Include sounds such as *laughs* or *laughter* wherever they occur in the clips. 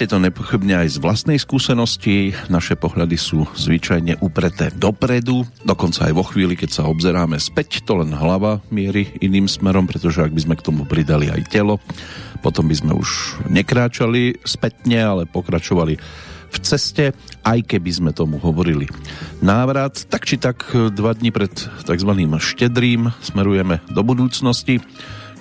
Viete to nepochybne aj z vlastnej skúsenosti. Naše pohľady sú zvyčajne upreté dopredu, dokonca aj vo chvíli, keď sa obzeráme späť, to len hlava mierí iným smerom, pretože ak by sme k tomu pridali aj telo, potom by sme už nekráčali spätne, ale pokračovali v ceste, aj keby sme tomu hovorili návrat. Tak či tak dva dní pred tzv. štedrým smerujeme do budúcnosti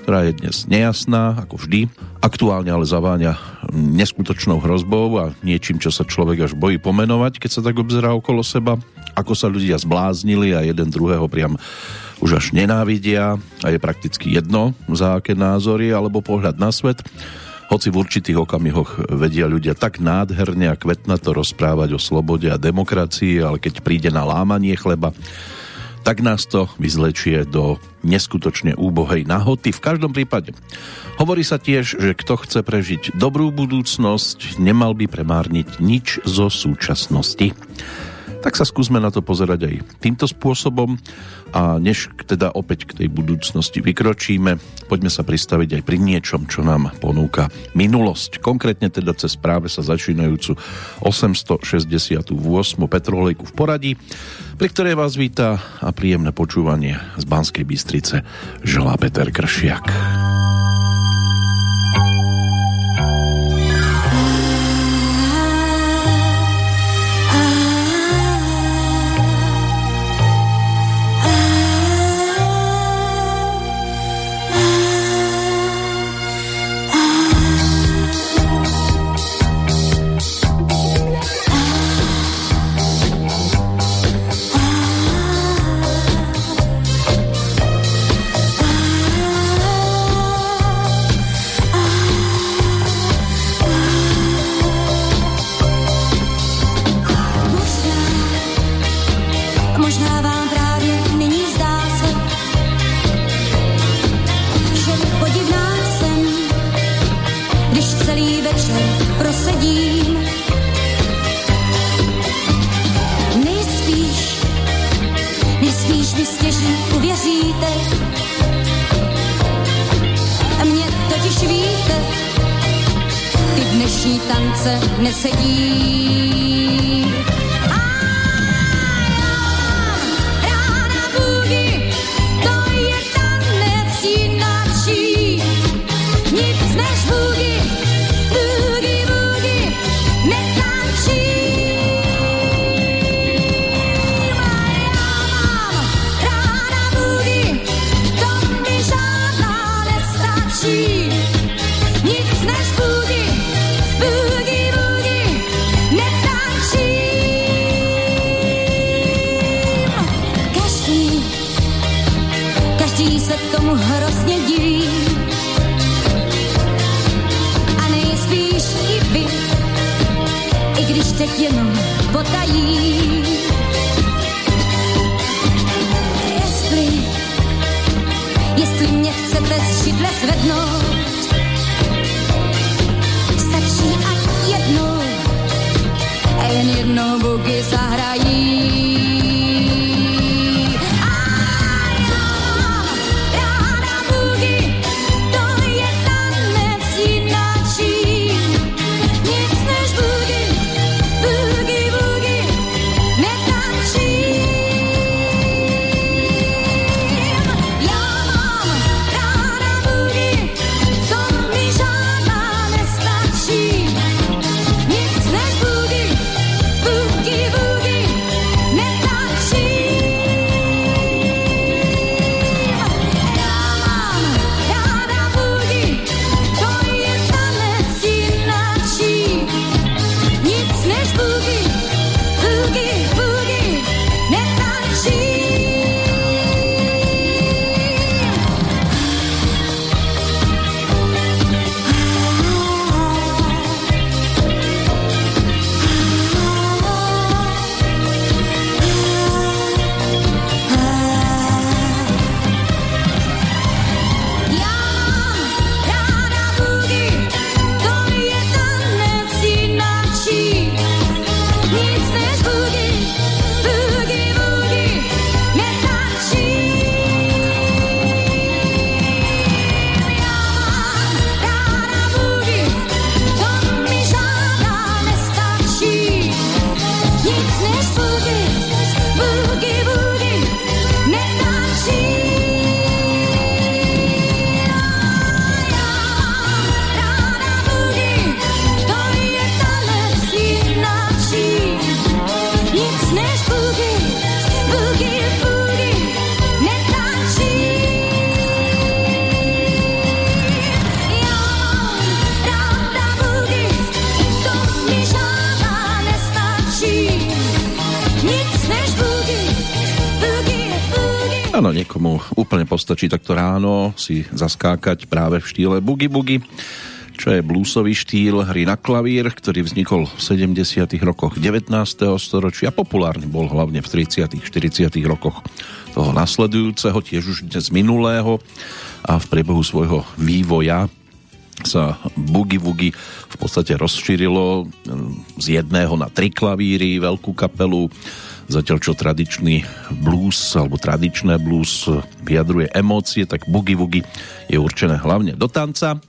ktorá je dnes nejasná, ako vždy. Aktuálne ale zaváňa neskutočnou hrozbou a niečím, čo sa človek až bojí pomenovať, keď sa tak obzerá okolo seba, ako sa ľudia zbláznili a jeden druhého priam už až nenávidia a je prakticky jedno, za aké názory alebo pohľad na svet. Hoci v určitých okamihoch vedia ľudia tak nádherne a kvetnato rozprávať o slobode a demokracii, ale keď príde na lámanie chleba, tak nás to vyzlečie do neskutočne úbohej nahoty. V každom prípade hovorí sa tiež, že kto chce prežiť dobrú budúcnosť, nemal by premárniť nič zo súčasnosti. Tak sa skúsme na to pozerať aj týmto spôsobom a než teda opäť k tej budúcnosti vykročíme, poďme sa pristaviť aj pri niečom, čo nám ponúka minulosť. Konkrétne teda cez práve sa začínajúcu 868. petrolejku v poradí, pri ktorej vás víta a príjemné počúvanie z Banskej Bystrice želá Peter Kršiak. me seguir. jestli mě chcete z židle zvednout. Stačí ať jednou, jen jednou bugy zahrají. Niekomu úplne postačí takto ráno si zaskákať práve v štýle Boogie Boogie, čo je bluesový štýl hry na klavír, ktorý vznikol v 70. rokoch 19. storočia. Populárny bol hlavne v 30. 40. rokoch toho nasledujúceho, tiež už dnes minulého a v priebehu svojho vývoja sa Boogie Woogie v podstate rozšírilo z jedného na tri klavíry, veľkú kapelu, Zatiaľ čo tradičný blues alebo tradičné blues vyjadruje emócie, tak boogie woogie je určené hlavne do tanca.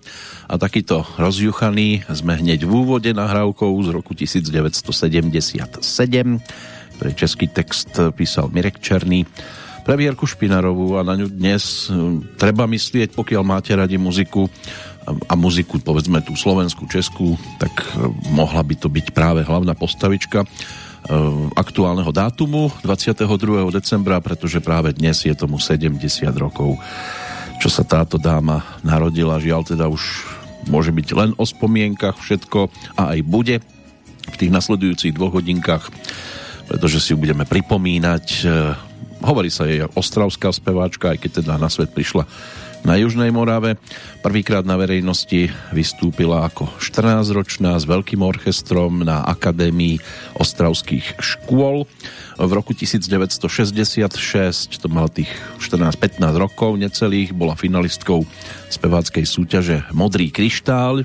A takýto rozjuchaný sme hneď v úvode nahrávkou z roku 1977, ktorý český text písal Mirek Černý pre Vierku Špinarovú a na ňu dnes hm, treba myslieť, pokiaľ máte radi muziku a muziku, povedzme tú slovenskú, českú, tak hm, mohla by to byť práve hlavná postavička aktuálneho dátumu 22. decembra, pretože práve dnes je tomu 70 rokov, čo sa táto dáma narodila. Žiaľ teda už môže byť len o spomienkach všetko a aj bude v tých nasledujúcich dvoch hodinkách, pretože si ju budeme pripomínať. Eh, hovorí sa jej ostravská speváčka, aj keď teda na svet prišla na Južnej Morave. Prvýkrát na verejnosti vystúpila ako 14-ročná s veľkým orchestrom na Akadémii ostravských škôl. V roku 1966, to mal tých 14-15 rokov necelých, bola finalistkou speváckej súťaže Modrý kryštál.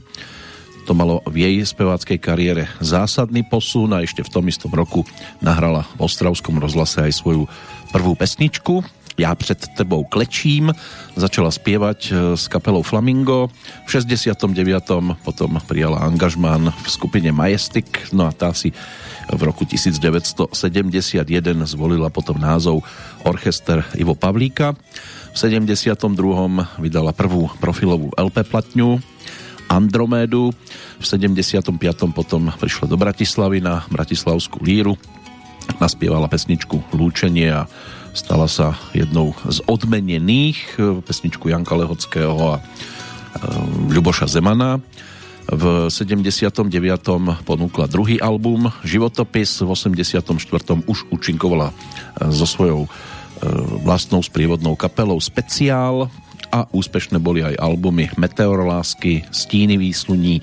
To malo v jej speváckej kariére zásadný posun a ešte v tom istom roku nahrala v Ostravskom rozhlase aj svoju prvú pesničku, ja před tebou klečím, začala spievať e, s kapelou Flamingo. V 69. potom prijala angažmán v skupine Majestic, no a tá si v roku 1971 zvolila potom názov Orchester Ivo Pavlíka. V 72. vydala prvú profilovú LP platňu Andromédu. V 75. potom prišla do Bratislavy na Bratislavskú líru. Naspievala pesničku Lúčenie a stala sa jednou z odmenených eh, pesničku Janka Lehockého a eh, Ľuboša Zemana. V 79. ponúkla druhý album Životopis, v 84. už účinkovala eh, so svojou vlastnou sprievodnou kapelou Speciál a úspešné boli aj albumy Meteor lásky, Stíny výsluní.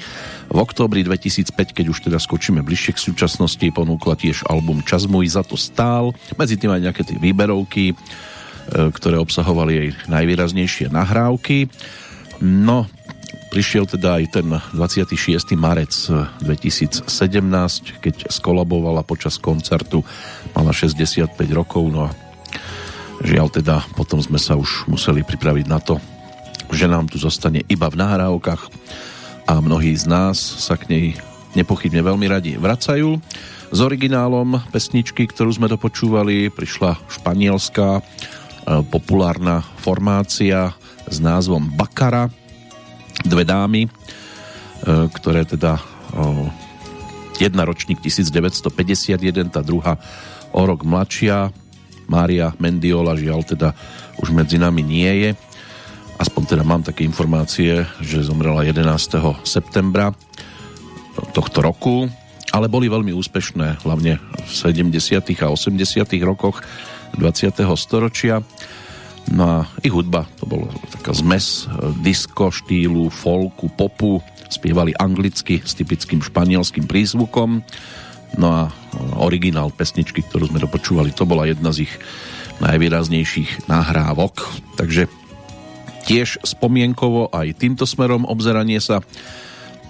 V októbri 2005, keď už teda skočíme bližšie k súčasnosti, ponúkla tiež album Čas môj za to stál. Medzi tým aj nejaké tie výberovky, e, ktoré obsahovali jej najvýraznejšie nahrávky. No, prišiel teda aj ten 26. marec 2017, keď skolabovala počas koncertu, mala 65 rokov, no a Žiaľ teda, potom sme sa už museli pripraviť na to, že nám tu zostane iba v nahrávkach a mnohí z nás sa k nej nepochybne veľmi radi vracajú. S originálom pesničky, ktorú sme dopočúvali, prišla španielská e, populárna formácia s názvom Bakara. Dve dámy, e, ktoré teda jedna ročník 1951, tá druhá o rok mladšia, Mária Mendiola žiaľ teda už medzi nami nie je. Aspoň teda mám také informácie, že zomrela 11. septembra tohto roku, ale boli veľmi úspešné, hlavne v 70. a 80. rokoch 20. storočia. No a ich hudba, to bolo taká zmes disco štýlu, folku, popu, spievali anglicky s typickým španielským prízvukom No a originál pesničky, ktorú sme dopočúvali, to bola jedna z ich najvýraznejších nahrávok. Takže tiež spomienkovo aj týmto smerom obzeranie sa.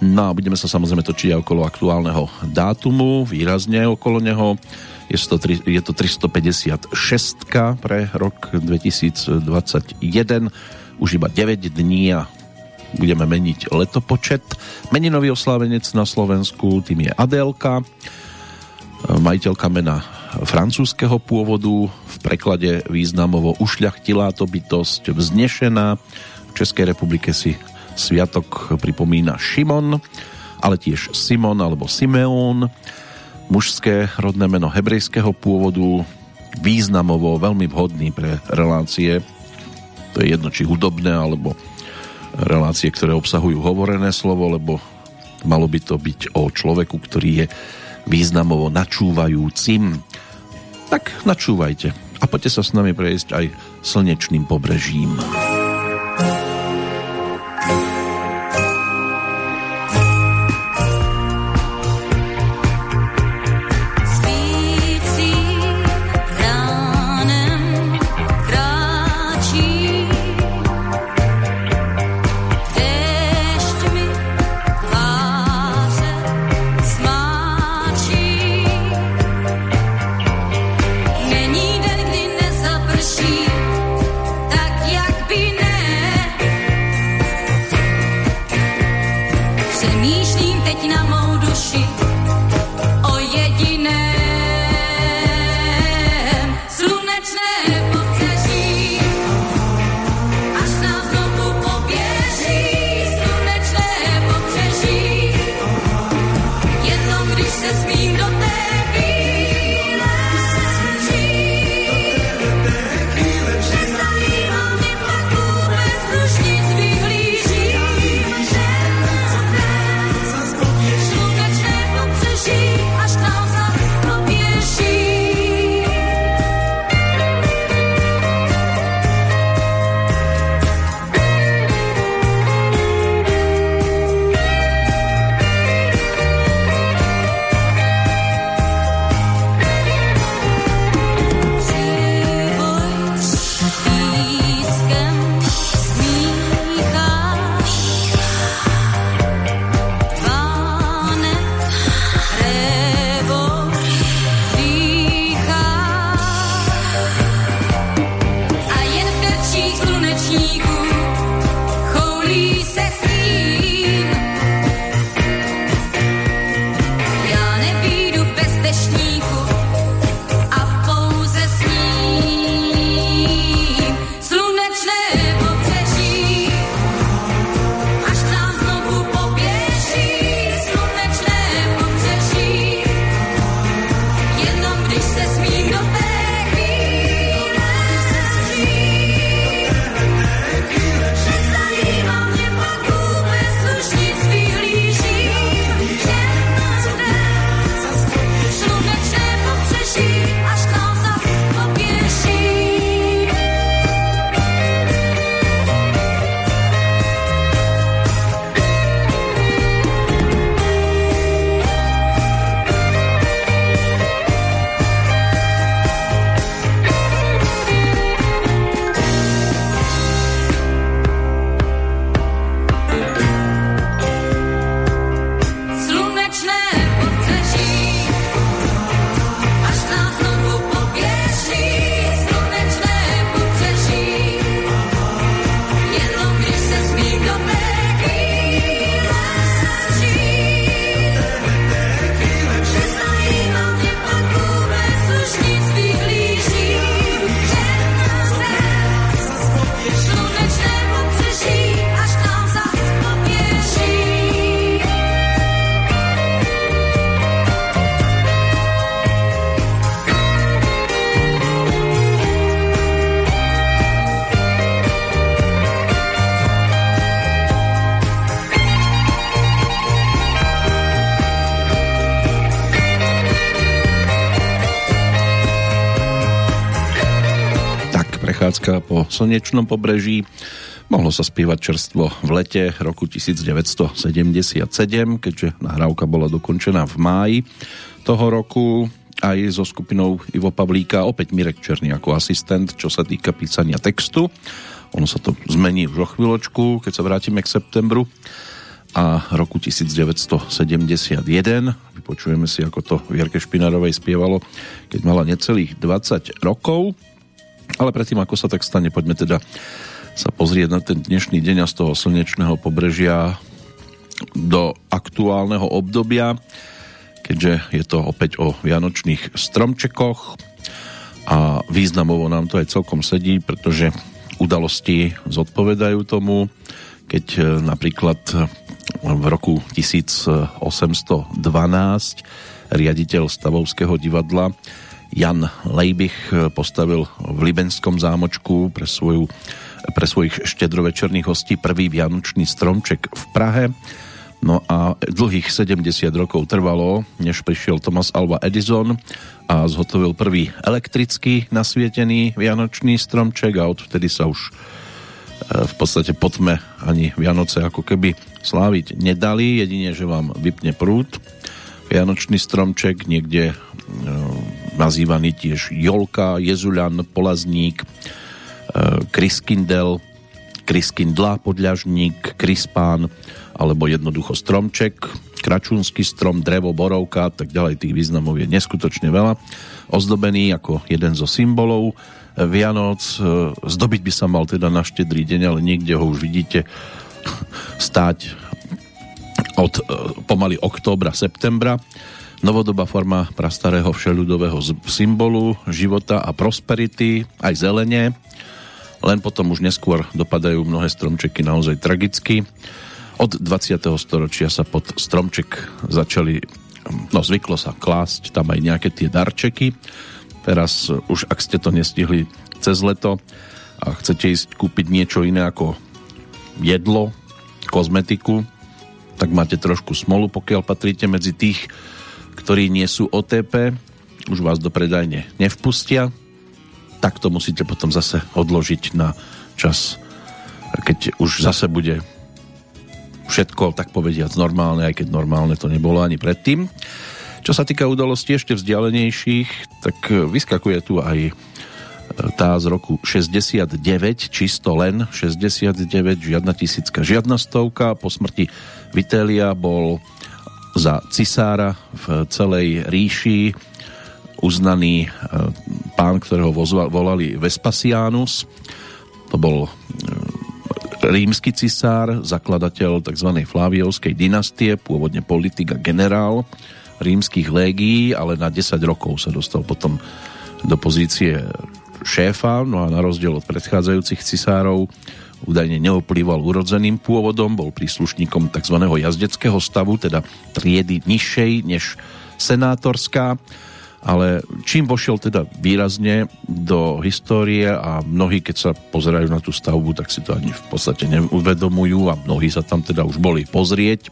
No a budeme sa samozrejme točiť aj okolo aktuálneho dátumu, výrazne okolo neho. Je to, je to 356 pre rok 2021, už iba 9 dní a budeme meniť letopočet. Meninový oslávenec na Slovensku, tým je Adélka majiteľka mena francúzského pôvodu, v preklade významovo ušľachtilá to bytosť, vznešená. V Českej republike si sviatok pripomína Šimon, ale tiež Simon alebo Simeón, mužské rodné meno hebrejského pôvodu, významovo veľmi vhodný pre relácie, to je jedno či hudobné, alebo relácie, ktoré obsahujú hovorené slovo, lebo malo by to byť o človeku, ktorý je významovo načúvajúcim. Tak načúvajte. a poďte sa s nami prejsť aj slnečným pobrežím. Slnečnom pobreží. Mohlo sa spievať čerstvo v lete roku 1977, keďže nahrávka bola dokončená v máji toho roku aj so skupinou Ivo Pavlíka, opäť Mirek Černý ako asistent, čo sa týka písania textu. Ono sa to zmení už o chvíľočku, keď sa vrátime k septembru a roku 1971. Vypočujeme si, ako to Vierke Špinarovej spievalo, keď mala necelých 20 rokov. Ale predtým, ako sa tak stane, poďme teda sa pozrieť na ten dnešný deň a z toho slnečného pobrežia do aktuálneho obdobia, keďže je to opäť o vianočných stromčekoch. A významovo nám to aj celkom sedí, pretože udalosti zodpovedajú tomu, keď e, napríklad v roku 1812 riaditeľ Stavovského divadla Jan Lejbich postavil v Libenskom zámočku pre, svoju, pre svojich štedrovečerných hostí prvý vianočný stromček v Prahe. No a dlhých 70 rokov trvalo, než prišiel Thomas Alva Edison a zhotovil prvý elektrický nasvietený vianočný stromček a odvtedy sa už e, v podstate potme ani Vianoce ako keby sláviť nedali, jedine, že vám vypne prúd. Vianočný stromček niekde e, nazývaný tiež Jolka, Jezuľan, Polazník, e, Kriskindel, Kriskindla, Podľažník, Krispán, alebo jednoducho stromček, kračúnsky strom, drevo, borovka, tak ďalej tých významov je neskutočne veľa. Ozdobený ako jeden zo symbolov Vianoc. Zdobiť by sa mal teda na štedrý deň, ale niekde ho už vidíte stáť od e, pomaly októbra, septembra. Novodobá forma prastarého všeľudového symbolu života a prosperity, aj zelenie. Len potom už neskôr dopadajú mnohé stromčeky naozaj tragicky. Od 20. storočia sa pod stromček začali, no zvyklo sa klásť tam aj nejaké tie darčeky. Teraz už ak ste to nestihli cez leto a chcete ísť kúpiť niečo iné ako jedlo, kozmetiku, tak máte trošku smolu, pokiaľ patríte medzi tých, ktorí nie sú OTP, už vás do predajne nevpustia, tak to musíte potom zase odložiť na čas, keď už zase bude všetko, tak povediac, normálne, aj keď normálne to nebolo ani predtým. Čo sa týka udalostí ešte vzdialenejších, tak vyskakuje tu aj e, tá z roku 69, čisto len 69, žiadna tisícka, žiadna stovka. Po smrti Vitelia bol za cisára v celej ríši uznaný e, pán, ktorého volali Vespasianus. To bol e, rímsky cisár, zakladateľ tzv. Fláviovskej dynastie, pôvodne politik a generál rímskych légií, ale na 10 rokov sa dostal potom do pozície šéfa, no a na rozdiel od predchádzajúcich cisárov údajne neoplýval urodzeným pôvodom, bol príslušníkom tzv. jazdeckého stavu, teda triedy nižšej než senátorská ale čím vošiel teda výrazne do histórie a mnohí, keď sa pozerajú na tú stavbu, tak si to ani v podstate neuvedomujú a mnohí sa tam teda už boli pozrieť,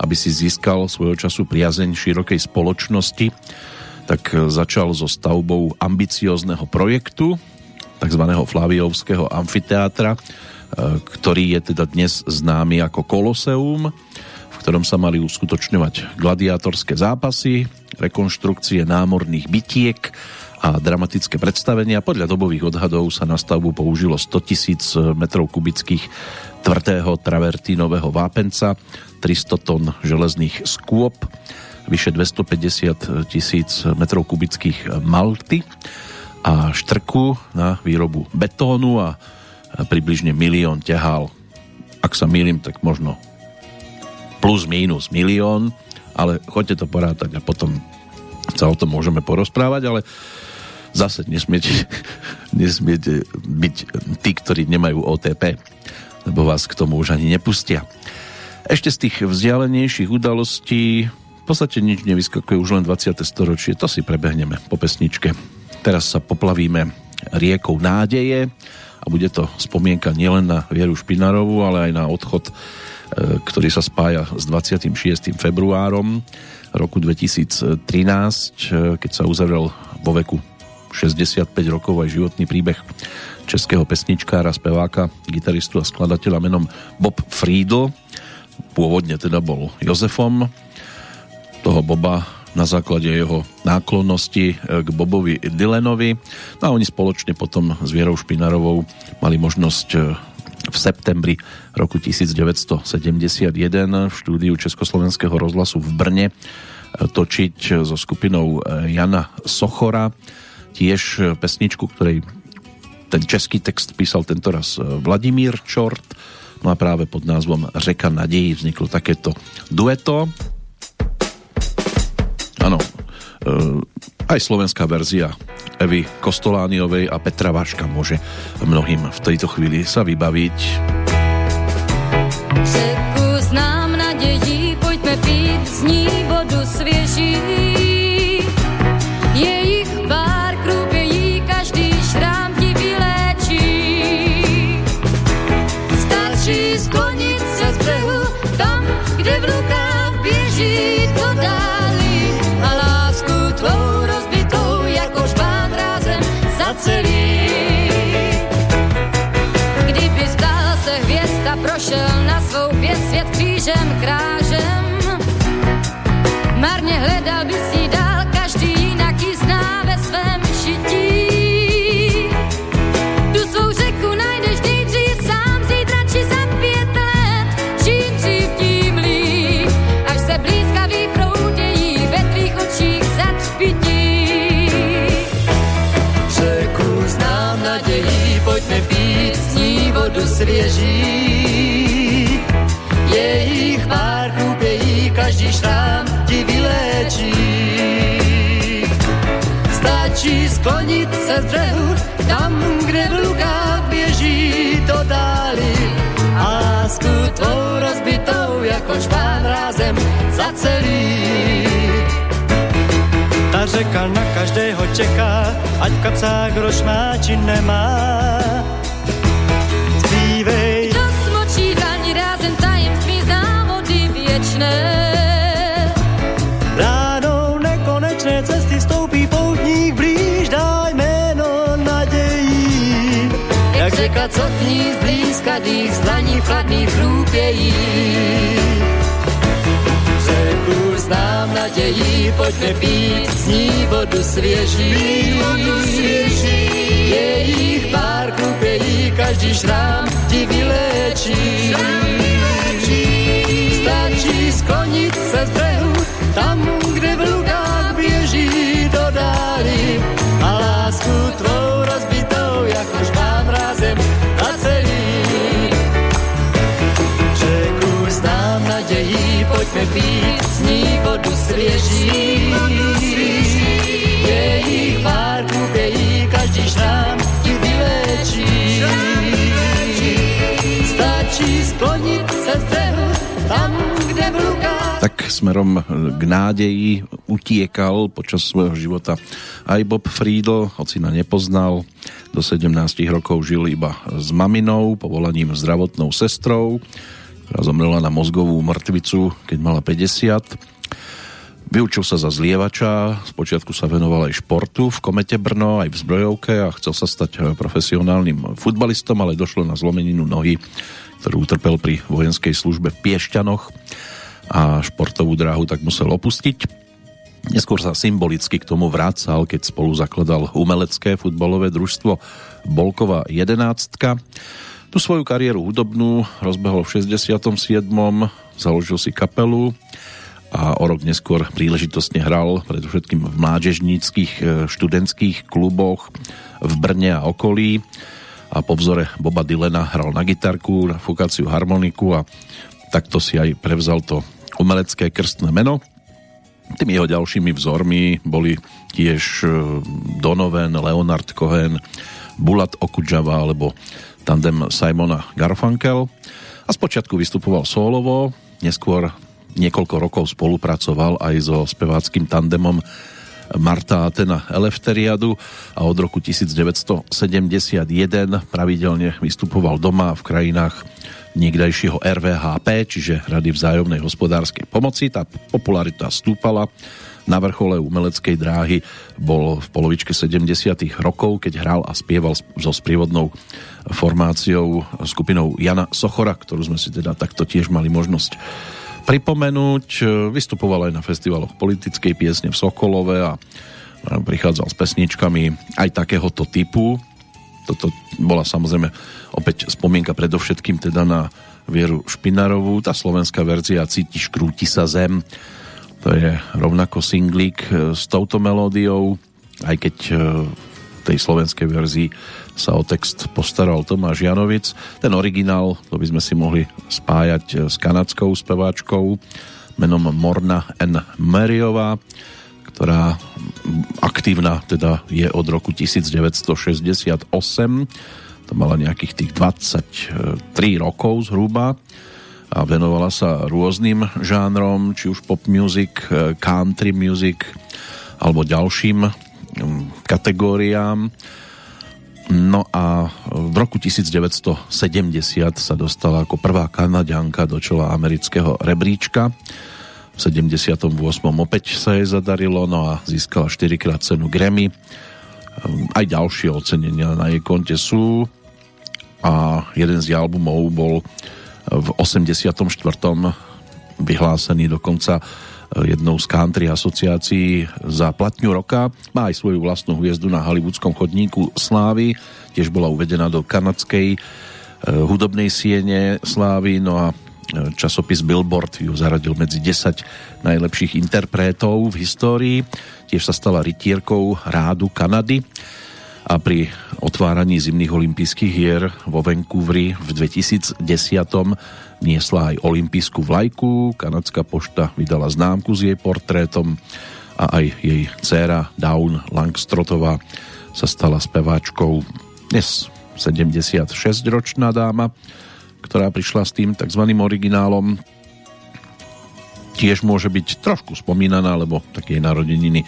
aby si získal svojho času priazeň širokej spoločnosti, tak začal so stavbou ambiciózneho projektu, tzv. Flaviovského amfiteátra, ktorý je teda dnes známy ako Koloseum, v ktorom sa mali uskutočňovať gladiátorské zápasy, rekonštrukcie námorných bytiek a dramatické predstavenia. Podľa dobových odhadov sa na stavbu použilo 100 tisíc metrov kubických tvrdého travertínového vápenca, 300 tón železných skôp, vyše 250 tisíc metrov kubických malty a štrku na výrobu betónu a približne milión ťahal. Ak sa milím, tak možno plus minus milión ale choďte to porátať a potom sa o tom môžeme porozprávať, ale zase nesmiete, *laughs* nesmiete byť tí, ktorí nemajú OTP, lebo vás k tomu už ani nepustia. Ešte z tých vzdialenejších udalostí v podstate nič nevyskakuje už len 20. storočie, to si prebehneme po pesničke. Teraz sa poplavíme riekou nádeje bude to spomienka nielen na Vieru Špinarovú, ale aj na odchod E, ktorý sa spája s 26. februárom roku 2013, e, keď sa uzavrel vo veku 65 rokov aj životný príbeh českého pesničkára, speváka, gitaristu a skladateľa menom Bob Friedl. Pôvodne teda bol Jozefom. Toho Boba na základe jeho náklonnosti e, k Bobovi Dylanovi. No a oni spoločne potom s Vierou Špinarovou mali možnosť v septembri roku 1971 v štúdiu Československého rozhlasu v Brne e, točiť so skupinou e, Jana Sochora. Tiež pesničku, ktorej ten český text písal tentoraz e, Vladimír Čort. No a práve pod názvom Řeka nadejí vzniklo takéto dueto áno aj slovenská verzia Evy Kostolániovej a Petra Váška môže mnohým v tejto chvíli sa vybaviť. Řeku znám nadějí, pojďme pít z ní vodu svěží. Šrám ti vylečí. Stačí sklonit se z břehu, tam, kde v lukách běží to dáli. A lásku tvou rozbitou, jako špán rázem za celý. Ta řeka na každého čeká, ať v kapsách groš má či nemá. Zpívej, Kdo smočí dlaň rázem tajemství zná vody věčné. Jak řeka, co k ní zblízka dých, z dlaní chladných chrůpějí. Řeku znám nadějí, pojďme pít z ní vodu svěží. Jejich pár chrupějí, každý šrám ti vylečí. Stačí sklonit se z břehu, tam, z ní vodu svěží. Jejich pár chlubějí, každý šrám ti vylečí. Stačí sklonit se z břehu, tam, kde v rukách Tak smerom k nádeji utiekal počas svojho života aj Bob Friedl, na nepoznal. Do 17 rokov žil iba s maminou, povolaním zdravotnou sestrou, ktorá zomrela na mozgovú mŕtvicu, keď mala 50. Vyučil sa za zlievača, spočiatku sa venoval aj športu v Komete Brno, aj v zbrojovke a chcel sa stať profesionálnym futbalistom, ale došlo na zlomeninu nohy, ktorú utrpel pri vojenskej službe v Piešťanoch a športovú dráhu tak musel opustiť. Neskôr sa symbolicky k tomu vrácal, keď spolu zakladal umelecké futbalové družstvo Bolková 11. Tu svoju kariéru hudobnú rozbehol v 67. Založil si kapelu a o rok neskôr príležitostne hral predovšetkým v mládežníckých e, študentských kluboch v Brne a okolí a po vzore Boba Dylena hral na gitarku, na fukáciu harmoniku a takto si aj prevzal to umelecké krstné meno. Tými jeho ďalšími vzormi boli tiež e, Donovan, Leonard Cohen, Bulat Okudžava alebo tandem Simona Garfunkel. A spočiatku vystupoval solovo, neskôr niekoľko rokov spolupracoval aj so speváckým tandemom Marta Atena Elefteriadu a od roku 1971 pravidelne vystupoval doma v krajinách niekdajšieho RVHP, čiže Rady vzájomnej hospodárskej pomoci. Tá popularita stúpala. Na vrchole umeleckej dráhy bol v polovičke 70 rokov, keď hral a spieval so sprievodnou formáciou skupinou Jana Sochora, ktorú sme si teda takto tiež mali možnosť pripomenúť. Vystupoval aj na festivaloch politickej piesne v Sokolove a prichádzal s pesničkami aj takéhoto typu. Toto bola samozrejme opäť spomienka predovšetkým teda na Vieru Špinarovú. Tá slovenská verzia Cítiš, krúti sa zem. To je rovnako singlík s touto melódiou, aj keď v tej slovenskej verzii sa o text postaral Tomáš Janovic. Ten originál, to by sme si mohli spájať s kanadskou speváčkou menom Morna N. Meriová, ktorá aktívna teda je od roku 1968 to mala nejakých tých 23 rokov zhruba a venovala sa rôznym žánrom, či už pop music, country music alebo ďalším kategóriám. No a v roku 1970 sa dostala ako prvá kanadianka do čela amerického rebríčka. V 78. opäť sa jej zadarilo, no a získala 4 krát cenu Grammy. Aj ďalšie ocenenia na jej konte sú a jeden z jej albumov bol v 84. vyhlásený dokonca jednou z country asociácií za platňu roka. Má aj svoju vlastnú hviezdu na hollywoodskom chodníku Slávy. Tiež bola uvedená do kanadskej hudobnej siene Slávy. No a časopis Billboard ju zaradil medzi 10 najlepších interpretov v histórii. Tiež sa stala rytierkou rádu Kanady a pri otváraní zimných olympijských hier vo Vancouveri v 2010 niesla aj olympijskú vlajku. Kanadská pošta vydala známku s jej portrétom a aj jej dcéra Dawn Langstrotová sa stala speváčkou. Dnes 76-ročná dáma, ktorá prišla s tým tzv. originálom tiež môže byť trošku spomínaná, lebo také narodeniny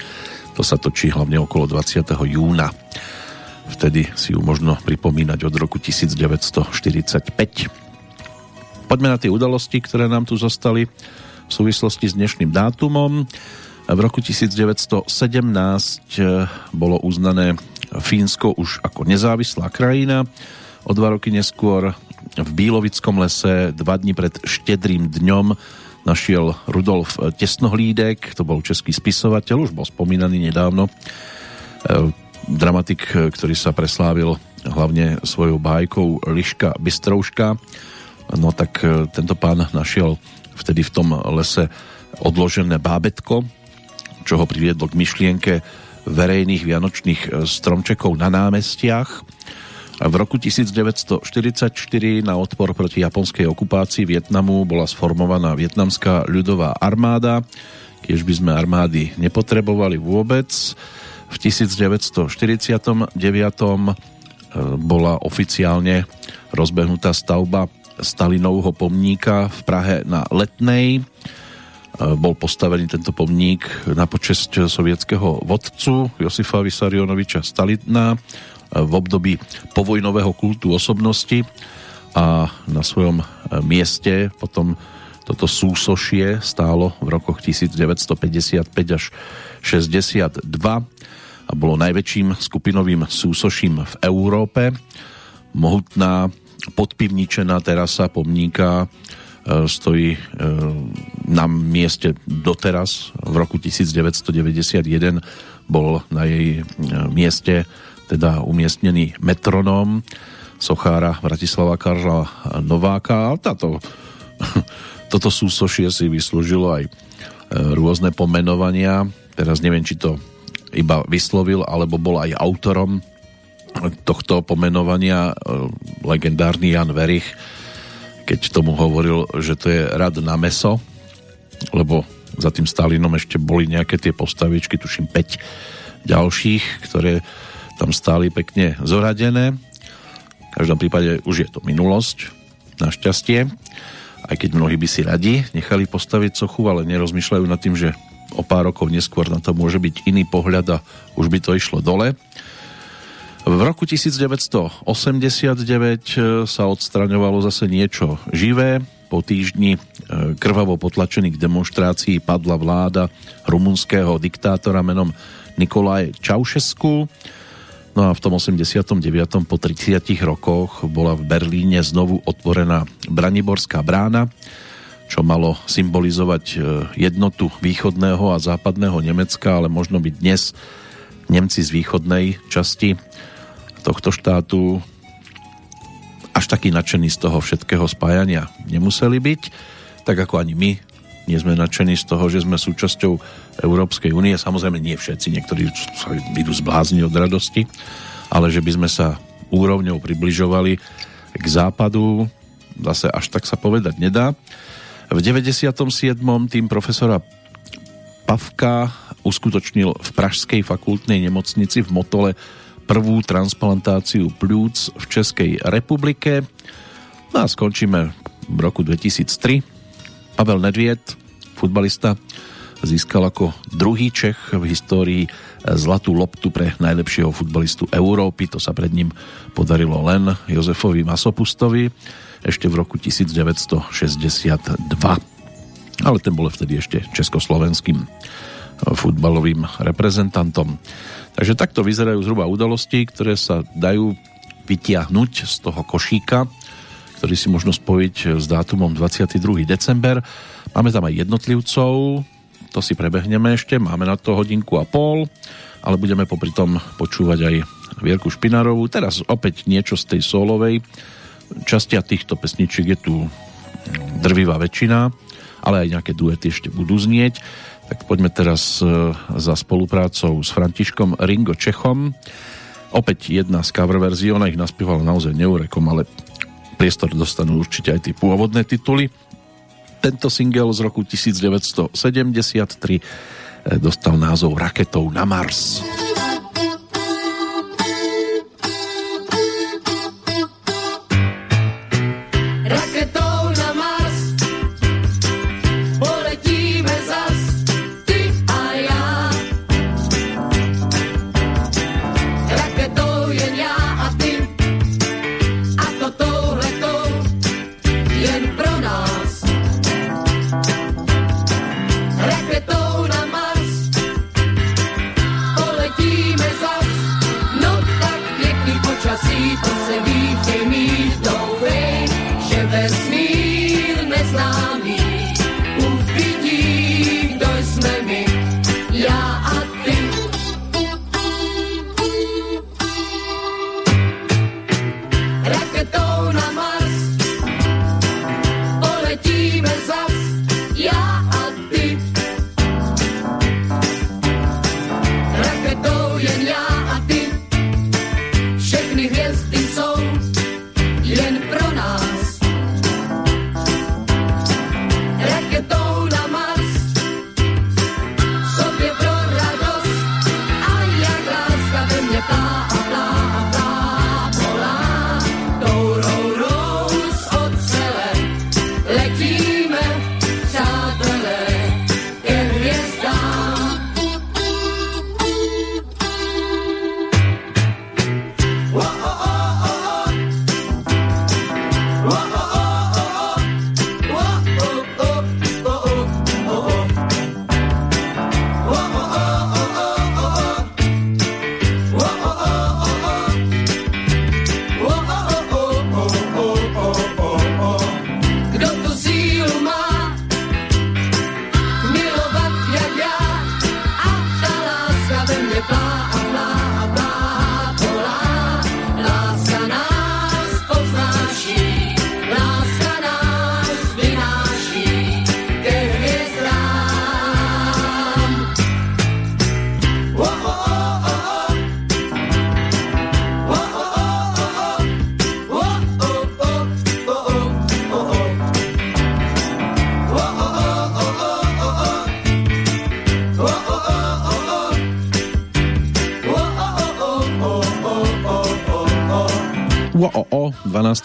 to sa točí hlavne okolo 20. júna. Vtedy si ju možno pripomínať od roku 1945. Poďme na tie udalosti, ktoré nám tu zostali v súvislosti s dnešným dátumom. V roku 1917 eh, bolo uznané Fínsko už ako nezávislá krajina. O dva roky neskôr v Bílovickom lese, dva dní pred štedrým dňom, našiel Rudolf Tesnohlídek, to bol český spisovateľ, už bol spomínaný nedávno eh, dramatik, ktorý sa preslávil hlavne svojou bájkou Liška Bystrouška. No tak e, tento pán našiel vtedy v tom lese odložené bábetko, čo ho priviedlo k myšlienke verejných vianočných e, stromčekov na námestiach. V roku 1944 na odpor proti japonskej okupácii Vietnamu bola sformovaná vietnamská ľudová armáda, keď by sme armády nepotrebovali vôbec. V 1949 e, bola oficiálne rozbehnutá stavba Stalinovho pomníka v Prahe na Letnej. E, bol postavený tento pomník na počest sovietského vodcu Josifa Vysarionoviča Stalina e, v období povojnového kultu osobnosti a na svojom mieste potom toto súsošie stálo v rokoch 1955 až 62 a bolo najväčším skupinovým súsoším v Európe. Mohutná podpivničená terasa pomníka e, stojí e, na mieste doteraz. V roku 1991 bol na jej e, mieste teda umiestnený metronóm sochára Bratislava Karla Nováka. Táto, *laughs* toto súsošie si vyslúžilo aj rôzne pomenovania. Teraz neviem, či to iba vyslovil, alebo bol aj autorom tohto pomenovania e, legendárny Jan Verich, keď tomu hovoril, že to je rad na meso, lebo za tým Stalinom ešte boli nejaké tie postavičky, tuším 5 ďalších, ktoré tam stáli pekne zoradené. V každom prípade už je to minulosť, našťastie. Aj keď mnohí by si radi nechali postaviť sochu, ale nerozmýšľajú nad tým, že o pár rokov neskôr na to môže byť iný pohľad a už by to išlo dole. V roku 1989 e, sa odstraňovalo zase niečo živé. Po týždni e, krvavo potlačených demonstrácií padla vláda rumunského diktátora menom Nikolaj Čaušesku. No a v tom 89. po 30 rokoch bola v Berlíne znovu otvorená Braniborská brána, čo malo symbolizovať e, jednotu východného a západného Nemecka, ale možno by dnes Nemci z východnej časti tohto štátu až taký nadšení z toho všetkého spájania nemuseli byť, tak ako ani my nie sme nadšení z toho, že sme súčasťou Európskej únie. Samozrejme nie všetci, niektorí sa idú zblázni od radosti, ale že by sme sa úrovňou približovali k západu, zase až tak sa povedať nedá. V 97. tým profesora Pavka uskutočnil v Pražskej fakultnej nemocnici v Motole prvú transplantáciu plúc v Českej republike. No a skončíme v roku 2003. Pavel Nedviet, futbalista, získal ako druhý Čech v histórii zlatú loptu pre najlepšieho futbalistu Európy. To sa pred ním podarilo len Jozefovi Masopustovi ešte v roku 1962. Ale ten bol vtedy ešte československým futbalovým reprezentantom. Takže takto vyzerajú zhruba udalosti, ktoré sa dajú vytiahnuť z toho košíka, ktorý si možno spojiť s dátumom 22. december. Máme tam aj jednotlivcov, to si prebehneme ešte, máme na to hodinku a pol, ale budeme popri tom počúvať aj Vierku Špinárovú. Teraz opäť niečo z tej solovej časti a týchto pesničiek je tu drvivá väčšina, ale aj nejaké duety ešte budú znieť. Tak poďme teraz e, za spoluprácou s Františkom Ringo Čechom. Opäť jedna z cover verzií, ona ich naspievala naozaj neurekom, ale priestor dostanú určite aj tie pôvodné tituly. Tento single z roku 1973 eh, dostal názov Raketou na Mars.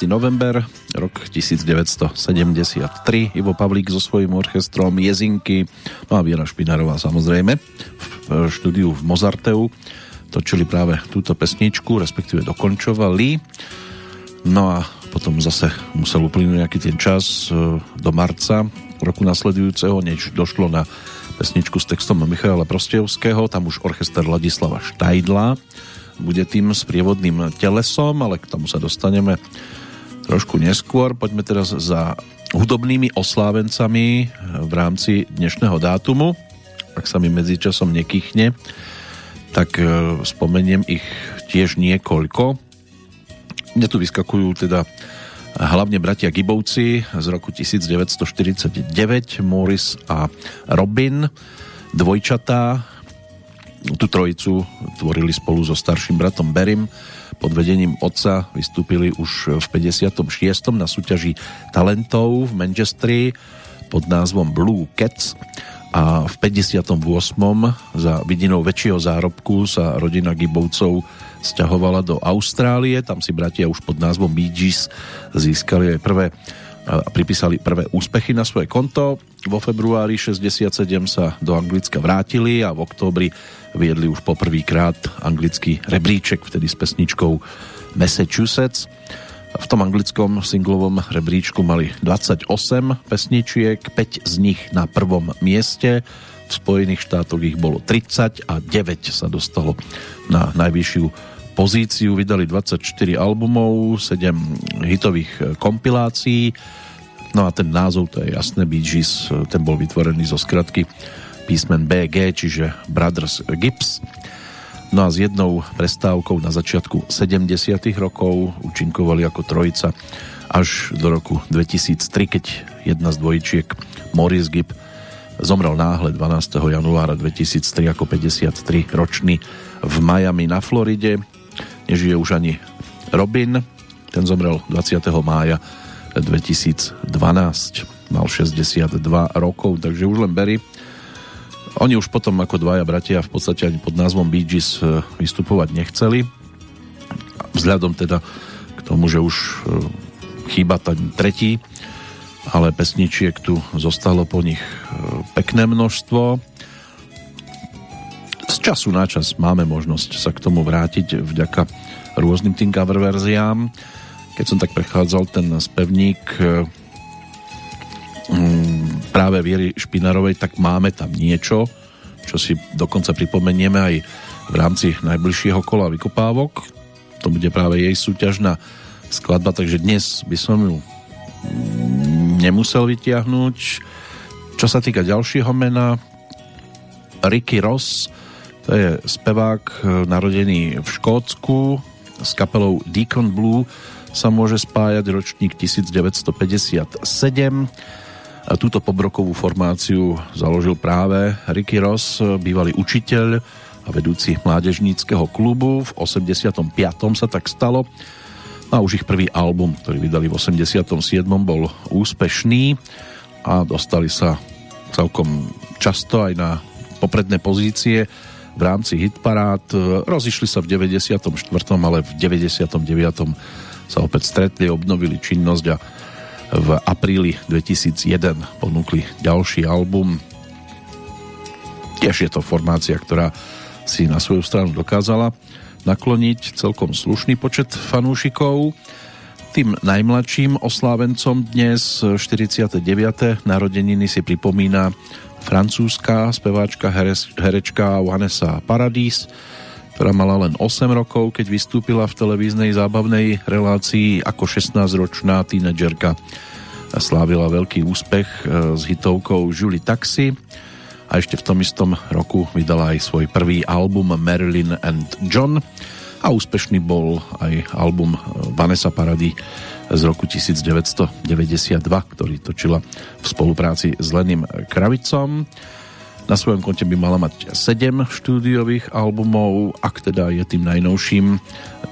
November, rok 1973. Ivo Pavlík so svojím orchestrom Jezinky, no a Viera Špinárová samozrejme v štúdiu v Mozarteu točili práve túto pesničku, respektíve dokončovali. No a potom zase musel uplynúť nejaký ten čas e, do marca roku nasledujúceho, než došlo na pesničku s textom Michaela Prostejovského, tam už orchester Ladislava Štajdla bude tým sprievodným telesom, ale k tomu sa dostaneme trošku neskôr. Poďme teraz za hudobnými oslávencami v rámci dnešného dátumu. Ak sa mi medzičasom nekýchne, tak e, spomeniem ich tiež niekoľko. Mne tu vyskakujú teda hlavne bratia Gibovci z roku 1949, Morris a Robin, dvojčatá. Tú trojicu tvorili spolu so starším bratom Berim pod vedením otca vystúpili už v 56. na súťaži talentov v Manchestri pod názvom Blue Cats a v 58. za vidinou väčšieho zárobku sa rodina Gibovcov sťahovala do Austrálie, tam si bratia už pod názvom Bee Gees získali aj prvé pripísali prvé úspechy na svoje konto. Vo februári 67 sa do Anglicka vrátili a v októbri viedli už poprvýkrát anglický rebríček, vtedy s pesničkou Massachusetts. V tom anglickom singlovom rebríčku mali 28 pesničiek, 5 z nich na prvom mieste. V Spojených štátoch ich bolo 30 a 9 sa dostalo na najvyššiu pozíciu. Vydali 24 albumov, 7 hitových kompilácií. No a ten názov, to je jasné, Bee Gees, ten bol vytvorený zo skratky písmen BG, čiže Brothers Gibbs. No a s jednou prestávkou na začiatku 70. rokov účinkovali ako trojica až do roku 2003, keď jedna z dvojčiek Morris Gibb zomrel náhle 12. januára 2003 ako 53 ročný v Miami na Floride. Nežije už ani Robin, ten zomrel 20. mája 2012. Mal 62 rokov, takže už len Berry. Oni už potom ako dvaja bratia v podstate ani pod názvom Bee Gees e, vystupovať nechceli. Vzhľadom teda k tomu, že už e, chýba ten tretí, ale pesničiek tu zostalo po nich e, pekné množstvo. Času na čas máme možnosť sa k tomu vrátiť vďaka rôznym tým cover verziám keď som tak prechádzal ten spevník e, mm, práve Viery Špinarovej, tak máme tam niečo, čo si dokonca pripomenieme aj v rámci najbližšieho kola vykopávok. To bude práve jej súťažná skladba, takže dnes by som ju nemusel vytiahnuť. Čo sa týka ďalšieho mena, Ricky Ross, to je spevák e, narodený v Škótsku s kapelou Deacon Blue, sa môže spájať ročník 1957. A túto pobrokovú formáciu založil práve Ricky Ross, bývalý učiteľ a vedúci mládežníckého klubu. V 85. sa tak stalo. A už ich prvý album, ktorý vydali v 87. bol úspešný a dostali sa celkom často aj na popredné pozície v rámci hitparád. Rozišli sa v 94. ale v 99 sa opäť stretli, obnovili činnosť a v apríli 2001 ponúkli ďalší album. Tiež je to formácia, ktorá si na svoju stranu dokázala nakloniť celkom slušný počet fanúšikov. Tým najmladším oslávencom dnes 49. narodeniny si pripomína francúzska speváčka herečka Vanessa Paradis, ktorá mala len 8 rokov, keď vystúpila v televíznej zábavnej relácii ako 16-ročná tínedžerka. Slávila veľký úspech e, s hitovkou Julie Taxi a ešte v tom istom roku vydala aj svoj prvý album Marilyn and John a úspešný bol aj album e, Vanessa Paradis z roku 1992, ktorý točila v spolupráci s Lenim Kravicom. Na svojom konte by mala mať 7 štúdiových albumov, ak teda je tým najnovším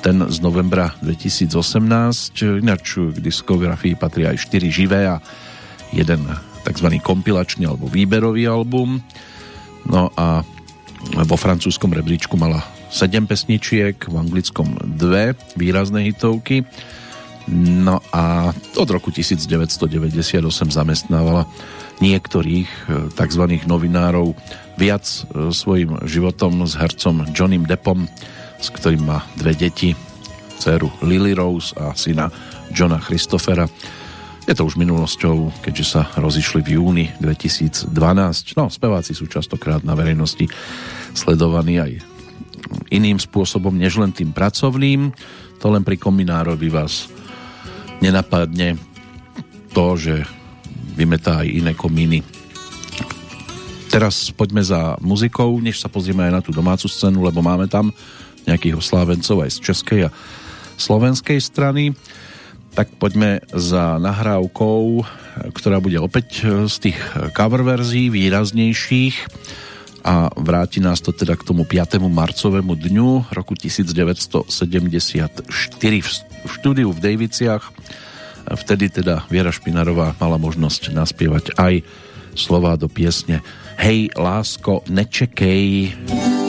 ten z novembra 2018. Ináč k diskografii patrí aj 4 živé a jeden tzv. kompilačný alebo výberový album. No a vo francúzskom rebríčku mala 7 pesničiek, v anglickom dve výrazné hitovky. No a od roku 1998 zamestnávala niektorých e, tzv. novinárov viac e, svojim životom s hercom Johnnym Deppom, s ktorým má dve deti, dceru Lily Rose a syna Johna Christophera. Je to už minulosťou, keďže sa rozišli v júni 2012. No, speváci sú častokrát na verejnosti sledovaní aj iným spôsobom, než len tým pracovným. To len pri kominárovi vás nenapadne to, že vymetá aj iné komíny. Teraz poďme za muzikou, než sa pozrieme aj na tú domácu scénu, lebo máme tam nejakých oslávencov aj z českej a slovenskej strany. Tak poďme za nahrávkou, ktorá bude opäť z tých cover verzií výraznejších a vráti nás to teda k tomu 5. marcovému dňu roku 1974 v štúdiu v Daviciach Vtedy teda Viera Špinarová mala možnosť naspievať aj slova do piesne Hej, lásko, nečekej. však nám se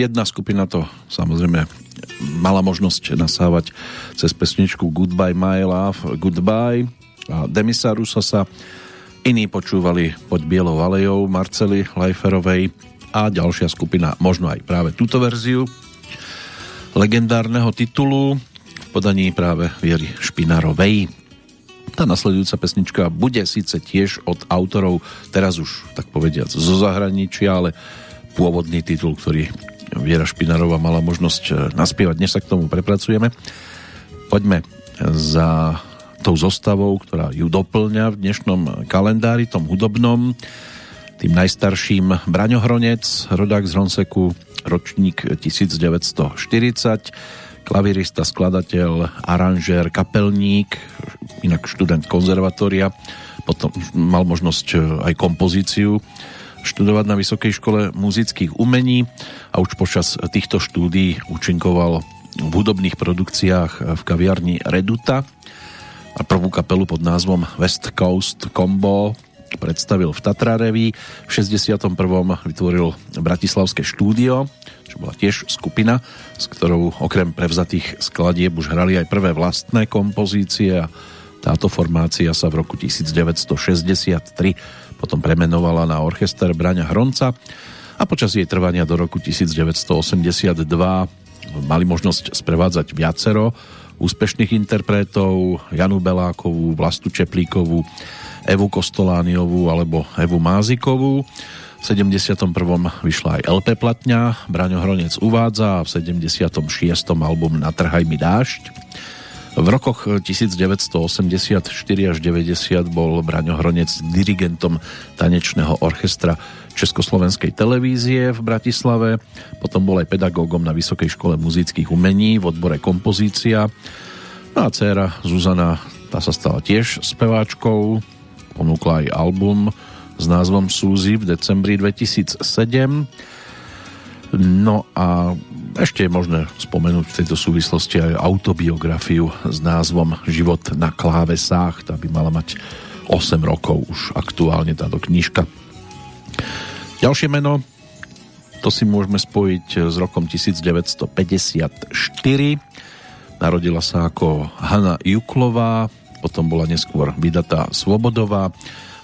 jedna skupina to samozrejme mala možnosť nasávať cez pesničku Goodbye My Love, Goodbye a Demisa Rusosa. Iní počúvali pod Bielou alejou Marcely Leiferovej a ďalšia skupina možno aj práve túto verziu legendárneho titulu v podaní práve Viery Špinárovej. Tá nasledujúca pesnička bude síce tiež od autorov, teraz už tak povediac zo zahraničia, ale pôvodný titul, ktorý Viera Špinárova mala možnosť e, naspievať. Dnes sa k tomu prepracujeme. Poďme za tou zostavou, ktorá ju doplňa v dnešnom kalendári, tom hudobnom. Tým najstarším Braňo Hronec, rodák z Hronseku, ročník 1940, klavirista, skladateľ, aranžér, kapelník, inak študent konzervatória, potom mal možnosť e, aj kompozíciu študovať na Vysokej škole muzických umení a už počas týchto štúdí účinkoval v hudobných produkciách v kaviarni Reduta a prvú kapelu pod názvom West Coast Combo predstavil v Tatra Reví. V 61. vytvoril Bratislavské štúdio, čo bola tiež skupina, s ktorou okrem prevzatých skladieb už hrali aj prvé vlastné kompozície a táto formácia sa v roku 1963 potom premenovala na orchester Braňa Hronca a počas jej trvania do roku 1982 mali možnosť sprevádzať viacero úspešných interpretov Janu Belákovú, Vlastu Čeplíkovú, Evu Kostolániovú alebo Evu Mázikovú. V 71. vyšla aj LP platňa, Braňo Hronec uvádza a v 76. album Natrhaj mi dážď. V rokoch 1984 až 90 bol Braňo Hronec dirigentom tanečného orchestra Československej televízie v Bratislave, potom bol aj pedagógom na Vysokej škole muzických umení v odbore kompozícia. No a dcéra Zuzana, tá sa stala tiež speváčkou, ponúkla aj album s názvom Súzy v decembri 2007. No a ešte je možné spomenúť v tejto súvislosti aj autobiografiu s názvom Život na klávesách. Tá by mala mať 8 rokov už aktuálne táto knižka. Ďalšie meno, to si môžeme spojiť s rokom 1954. Narodila sa ako Hanna Juklová, potom bola neskôr vydatá Svobodová,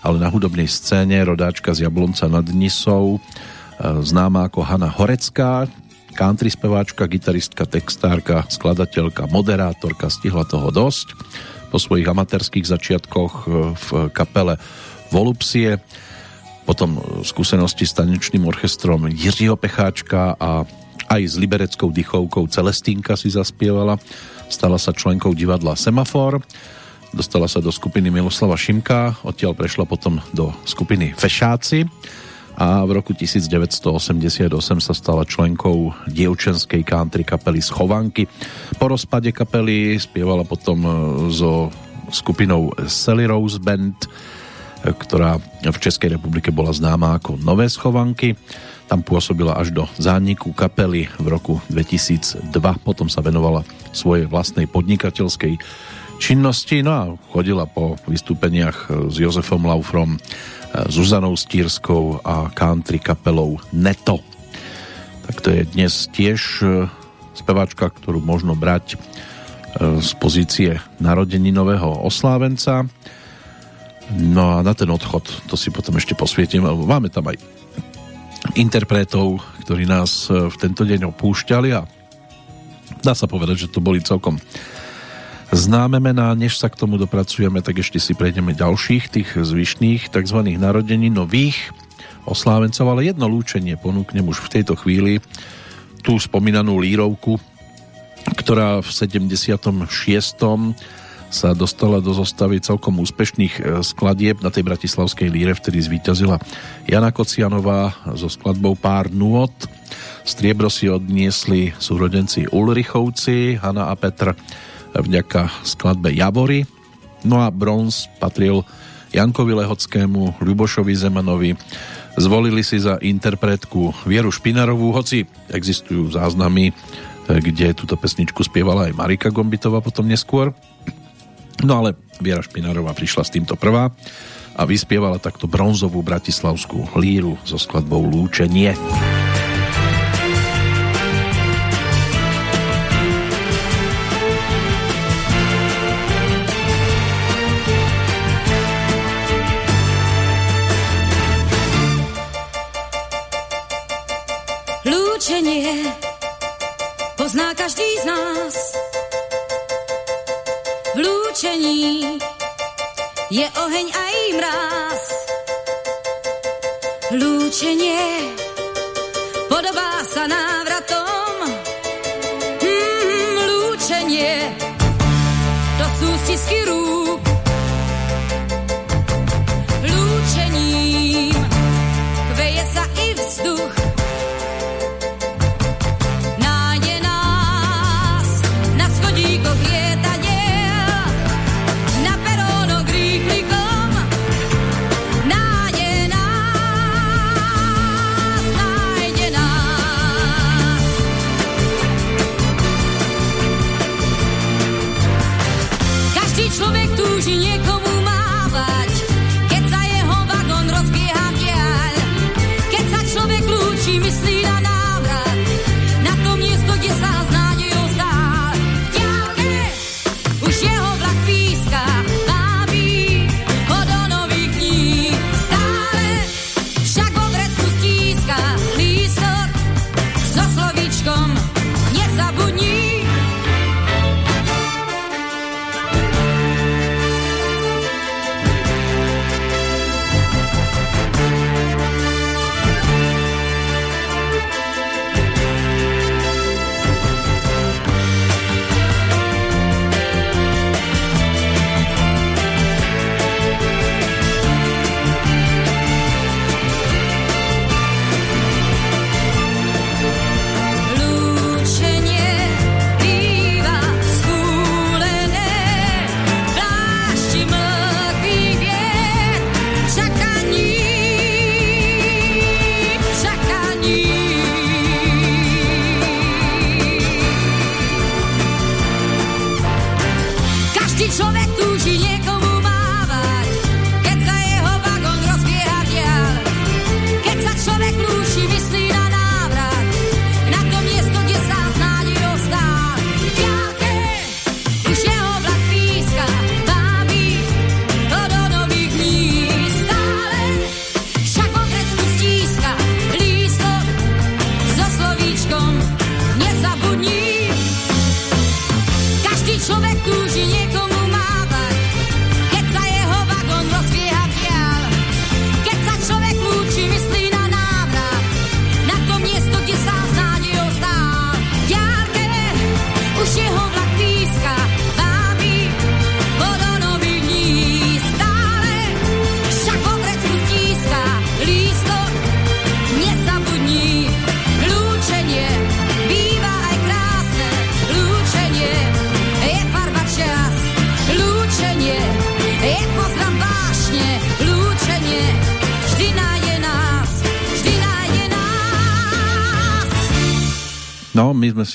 ale na hudobnej scéne rodáčka z Jablonca nad Nisou, známa ako Hanna Horecká, country speváčka, gitaristka, textárka, skladateľka, moderátorka, stihla toho dosť. Po svojich amatérských začiatkoch e, v kapele Volupsie, potom skúsenosti s tanečným orchestrom Jiřího Pecháčka a aj s libereckou dychovkou Celestínka si zaspievala. Stala sa členkou divadla Semafor, dostala sa do skupiny Miloslava Šimka, odtiaľ prešla potom do skupiny Fešáci a v roku 1988 sa stala členkou dievčenskej country kapely Schovanky. Po rozpade kapely spievala potom e, so skupinou Sally Rose Band, e, ktorá v Českej republike bola známa ako Nové Schovanky. Tam pôsobila až do zániku kapely v roku 2002. Potom sa venovala svojej vlastnej podnikateľskej činnosti, no a chodila po vystúpeniach s Jozefom Laufrom Zuzanou Stýrskou a country kapelou Neto. Tak to je dnes tiež e, speváčka, ktorú možno brať e, z pozície narodeninového oslávenca. No a na ten odchod, to si potom ešte posvietim. Máme tam aj interpretov, ktorí nás e, v tento deň opúšťali a dá sa povedať, že to boli celkom známe mená. Než sa k tomu dopracujeme, tak ešte si prejdeme ďalších, tých zvyšných tzv. narodení nových oslávencov, ale jedno lúčenie ponúknem už v tejto chvíli tú spomínanú lírovku, ktorá v 76 sa dostala do zostavy celkom úspešných e, skladieb na tej bratislavskej líre, vtedy zvíťazila Jana Kocianová so skladbou Pár nôd. Striebro si odniesli súrodenci Ulrichovci, Hanna a Petr vďaka skladbe Javory. No a bronz patril Jankovi Lehockému, Ľubošovi Zemanovi. Zvolili si za interpretku Vieru Špinarovú, hoci existujú záznamy, kde túto pesničku spievala aj Marika Gombitová potom neskôr. No ale Viera Špinarová prišla s týmto prvá a vyspievala takto bronzovú bratislavskú líru so skladbou. Lúčenie Lúčenie V lúčení je oheň a i mráz. Lúčenie podobá slovíčkom nezabudni.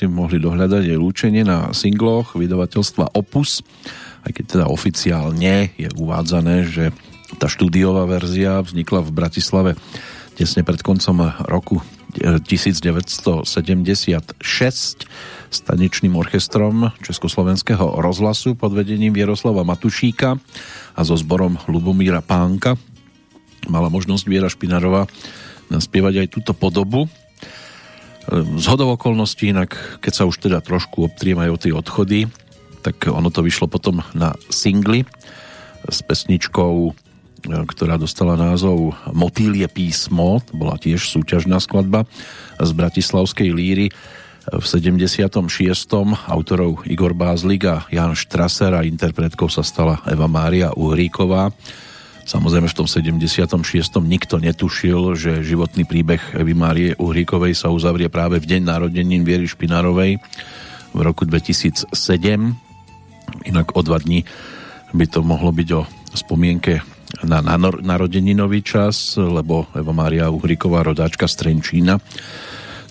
Si mohli dohľadať aj lúčenie na singloch vydavateľstva Opus, aj keď teda oficiálne je uvádzané, že tá štúdiová verzia vznikla v Bratislave tesne pred koncom roku 1976 s tanečným orchestrom Československého rozhlasu pod vedením Vieroslava Matušíka a so zborom Lubomíra Pánka. Mala možnosť Viera Špinarová naspievať aj túto podobu z hodov okolností, inak keď sa už teda trošku obtriem aj tie odchody, tak ono to vyšlo potom na singli s pesničkou, e, ktorá dostala názov Motýlie písmo, to bola tiež súťažná skladba z Bratislavskej líry v 76. autorov Igor Bázlik a Jan Štraser a interpretkou sa stala Eva Mária Uhríková. Samozrejme v tom 76. nikto netušil, že životný príbeh Evy Márie Uhríkovej sa uzavrie práve v deň narodenín Viery Špinárovej v roku 2007. Inak o dva dní by to mohlo byť o spomienke na narodeninový čas, lebo Eva Mária Uhríková, rodáčka z Trenčína,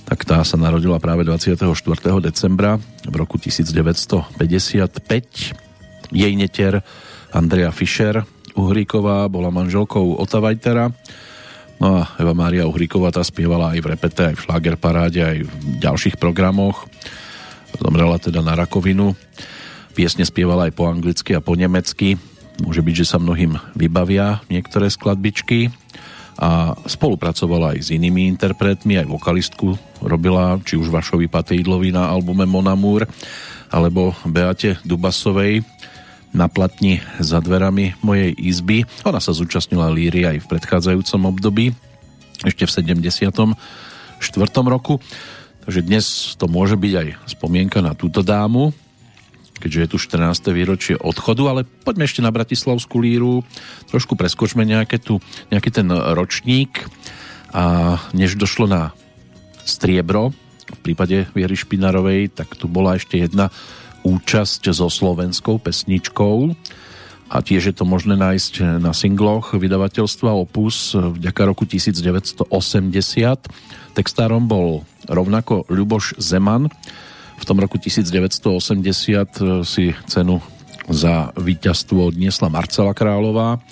tak tá sa narodila práve 24. decembra v roku 1955. Jej netier Andrea Fischer Uhríková bola manželkou Ota Vajtera. No a Eva Mária Uhríková tá spievala aj v repete, aj v šlágerparáde, aj v ďalších programoch. Zomrela teda na rakovinu. Piesne spievala aj po anglicky a po nemecky. Môže byť, že sa mnohým vybavia niektoré skladbičky a spolupracovala aj s inými interpretmi, aj vokalistku robila, či už Vašovi Patejdlovi na albume Monamur, alebo Beate Dubasovej na platni za dverami mojej izby. Ona sa zúčastnila líry aj v predchádzajúcom období, ešte v 74. roku. Takže dnes to môže byť aj spomienka na túto dámu, keďže je tu 14. výročie odchodu, ale poďme ešte na Bratislavskú líru, trošku preskočme nejaké tu, nejaký ten ročník a než došlo na striebro, v prípade Viery Špinarovej, tak tu bola ešte jedna účasť so slovenskou pesničkou a tiež je to možné nájsť na singloch vydavateľstva Opus vďaka roku 1980. Textárom bol rovnako Ľuboš Zeman. V tom roku 1980 si cenu za víťazstvo odniesla Marcela Králová,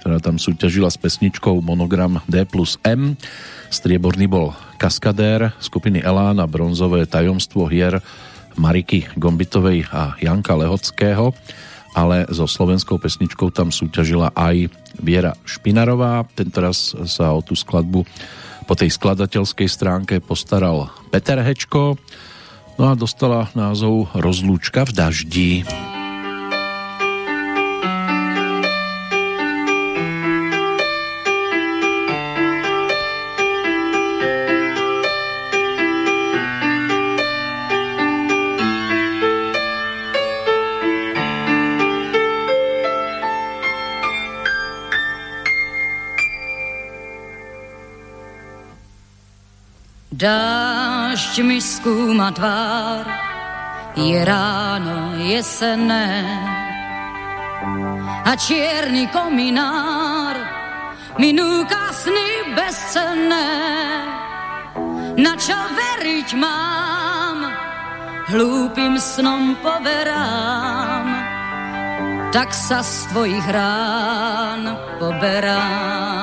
ktorá tam súťažila s pesničkou Monogram D plus M. Strieborný bol Kaskadér skupiny Elán a bronzové tajomstvo hier Mariky Gombitovej a Janka Lehockého, ale so slovenskou pesničkou tam súťažila aj Viera Špinarová. Tentoraz sa o tú skladbu po tej skladateľskej stránke postaral Peter Hečko, no a dostala názov Rozlúčka v daždi. Dášť mi skúma tvár, je ráno jesenné a čierny kominár mi núka sny bezcenné. Na čo veriť mám, hlúpým snom poverám, tak sa z tvojich rán poberám.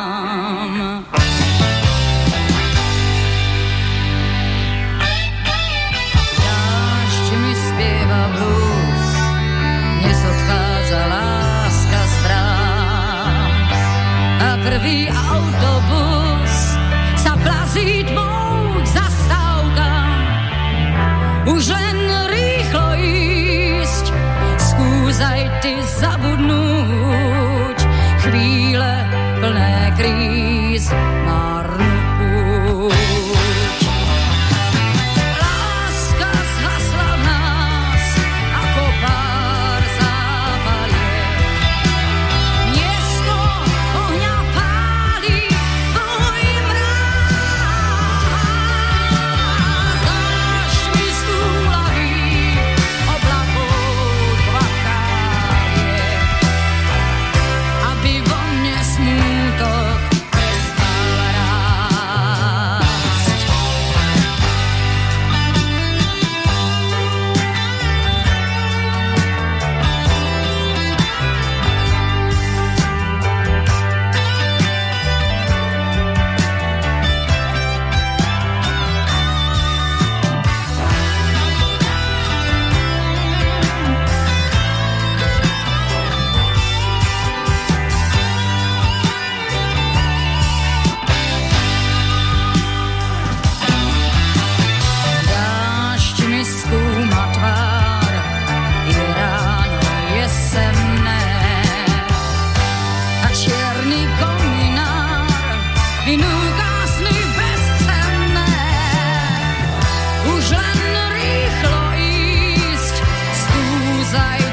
už len rýchlo ísť, skúzaj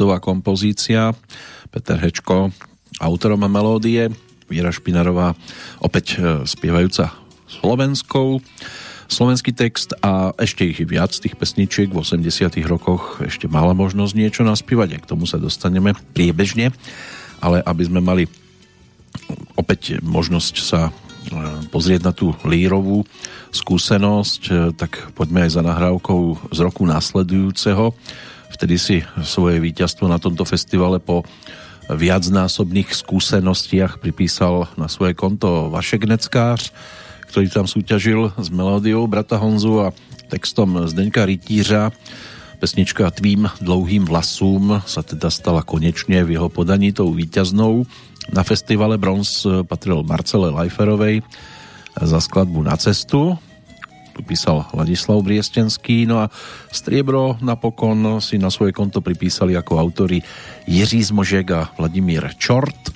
5-minútová kompozícia. Peter Hečko, autorom melódie, Viera Špinarová, opäť e, spievajúca slovenskou. Slovenský text a ešte ich viac tých pesničiek v 80 rokoch ešte mala možnosť niečo naspívať k tomu sa dostaneme priebežne, ale aby sme mali opäť možnosť sa e, pozrieť na tú lírovú skúsenosť, e, tak poďme aj za nahrávkou z roku následujúceho Vtedy si svoje víťazstvo na tomto festivale po viacnásobných skúsenostiach pripísal na svoje konto Vašek Neckář, ktorý tam súťažil s melódiou brata Honzu a textom Zdeňka Rytířa. Pesnička Tvým dlouhým vlasům sa teda stala konečne v jeho podaní tou víťaznou. Na festivale Bronz patril Marcele Lajferovej za skladbu Na cestu tu písal Ladislav Briestenský, no a striebro napokon si na svoje konto pripísali ako autory Jiří Zmožek a Vladimír Čort.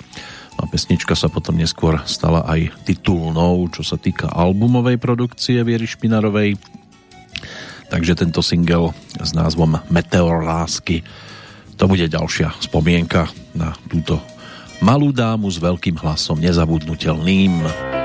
A pesnička sa potom neskôr stala aj titulnou, čo sa týka albumovej produkcie Viery Špinarovej. Takže tento single s názvom Meteor lásky to bude ďalšia spomienka na túto malú dámu s veľkým hlasom nezabudnutelným.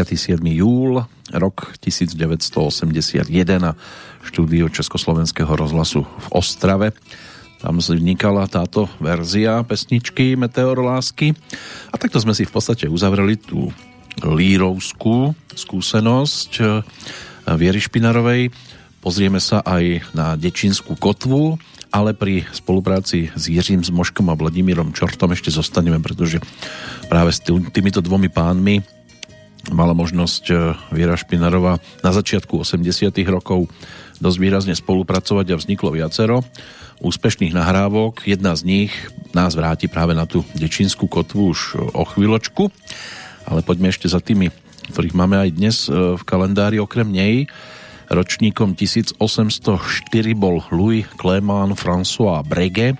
27. júl, rok 1981 a štúdio Československého rozhlasu v Ostrave. Tam vznikala táto verzia pesničky Meteor lásky. A takto sme si v podstate uzavreli tú lírovskú skúsenosť eh, Viery Špinarovej. Pozrieme sa aj na Dečinskú kotvu, ale pri spolupráci s Jiřím Zmoškom a Vladimírom Čortom ešte zostaneme, pretože práve s týmito dvomi pánmi mala možnosť e, Viera Špinarová na začiatku 80 rokov dosť výrazne spolupracovať a vzniklo viacero úspešných nahrávok. Jedna z nich nás vráti práve na tú dečinskú kotvu už o chvíľočku, ale poďme ešte za tými, ktorých máme aj dnes e, v kalendári okrem nej. Ročníkom 1804 bol Louis Clément François Breguet,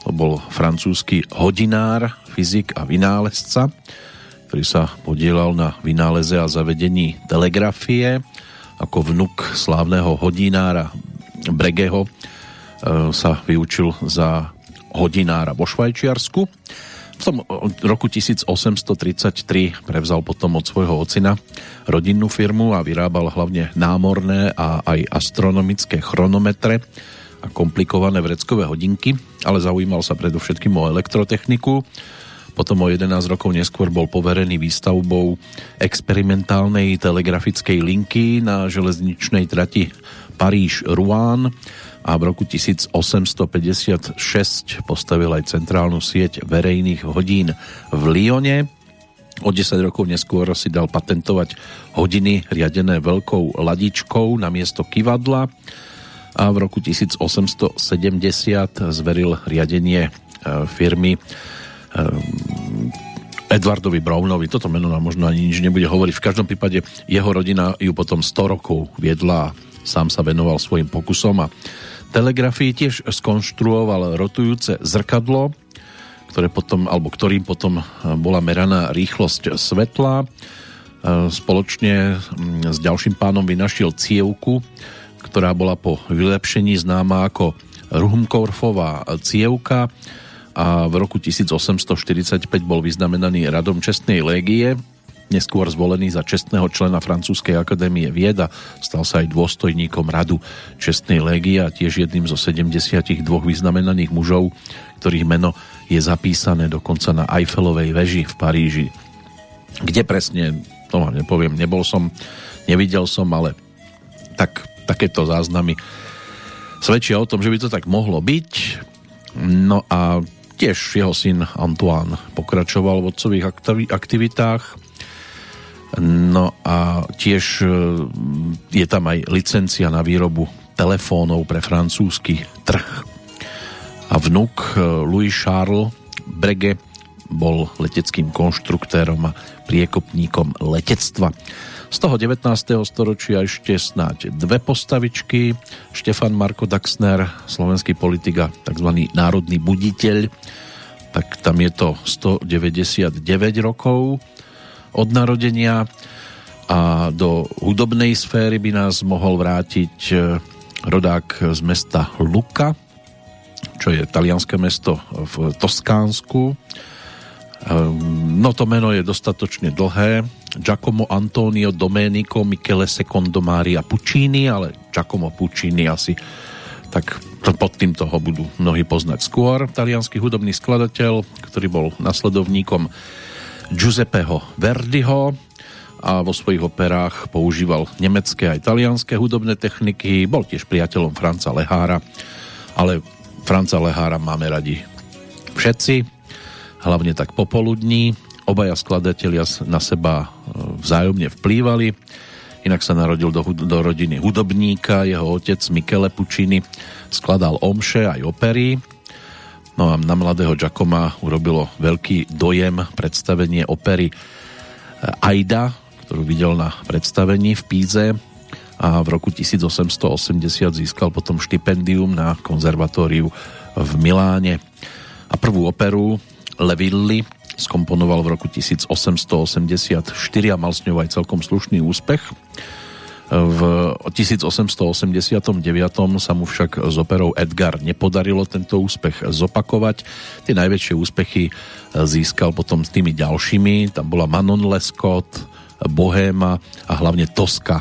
to bol francúzsky hodinár, fyzik a vynálezca ktorý sa podielal na vynáleze a zavedení telegrafie ako vnuk slávneho hodinára Bregeho e, sa vyučil za hodinára vo Švajčiarsku. V tom roku 1833 prevzal potom od svojho ocina rodinnú firmu a vyrábal hlavne námorné a aj astronomické chronometre a komplikované vreckové hodinky, ale zaujímal sa predovšetkým o elektrotechniku potom o 11 rokov neskôr bol poverený výstavbou experimentálnej telegrafickej linky na železničnej trati Paríž-Rouen a v roku 1856 postavil aj centrálnu sieť verejných hodín v Lyone. O 10 rokov neskôr si dal patentovať hodiny riadené veľkou ladičkou na miesto kivadla a v roku 1870 zveril riadenie e, firmy Ehm, Edvardovi Brownovi, toto meno nám možno ani nič nebude hovoriť. V každom prípade jeho rodina ju potom 100 rokov viedla a sám sa venoval svojim pokusom a telegrafii tiež skonštruoval rotujúce zrkadlo, ktoré potom, alebo ktorým potom bola meraná rýchlosť svetla. Ehm, spoločne mm, s ďalším pánom vynašiel cievku, ktorá bola po vylepšení známa ako Ruhmkorfová cievka a v roku 1845 bol vyznamenaný radom čestnej légie, neskôr zvolený za čestného člena Francúzskej akadémie vieda, stal sa aj dôstojníkom radu čestnej légie a tiež jedným zo 72 vyznamenaných mužov, ktorých meno je zapísané dokonca na Eiffelovej veži v Paríži. Kde presne, to vám nepoviem, nebol som, nevidel som, ale tak, takéto záznamy svedčia o tom, že by to tak mohlo byť. No a Tiež jeho syn Antoine pokračoval v otcových aktivitách. No a tiež e, je tam aj licencia na výrobu telefónov pre francúzsky trh. A vnuk e, Louis Charles Breguet bol leteckým konštruktérom a priekopníkom letectva. Z toho 19. storočia ešte snáď dve postavičky. Štefan Marko Daxner, slovenský politik a tzv. národný buditeľ, tak tam je to 199 rokov od narodenia a do hudobnej sféry by nás mohol vrátiť e, rodák z mesta Luka, čo je talianské mesto v Toskánsku. Ehm, no to meno je dostatočne dlhé, Giacomo Antonio Domenico Michele Secondo Maria Puccini, ale Giacomo Puccini asi tak pod týmto ho budú mnohí poznať skôr. Talianský hudobný skladateľ, ktorý bol nasledovníkom Giuseppeho Verdiho a vo svojich operách používal nemecké a talianské hudobné techniky. Bol tiež priateľom Franca Lehára, ale Franca Lehára máme radi všetci, hlavne tak popoludní. Obaja skladatelia na seba vzájomne vplývali. Inak sa narodil do, do rodiny hudobníka, jeho otec Michele Puccini skladal omše aj opery. No a na mladého Giacoma urobilo veľký dojem predstavenie opery e, Aida, ktorú videl na predstavení v Píze a v roku 1880 získal potom štipendium na konzervatóriu v Miláne. A prvú operu Levilli skomponoval v roku 1884 a mal s ňou aj celkom slušný úspech. V 1889 sa mu však z operou Edgar nepodarilo tento úspech zopakovať. Tie najväčšie úspechy získal potom s tými ďalšími. Tam bola Manon Lescott, Bohéma a hlavne Toska.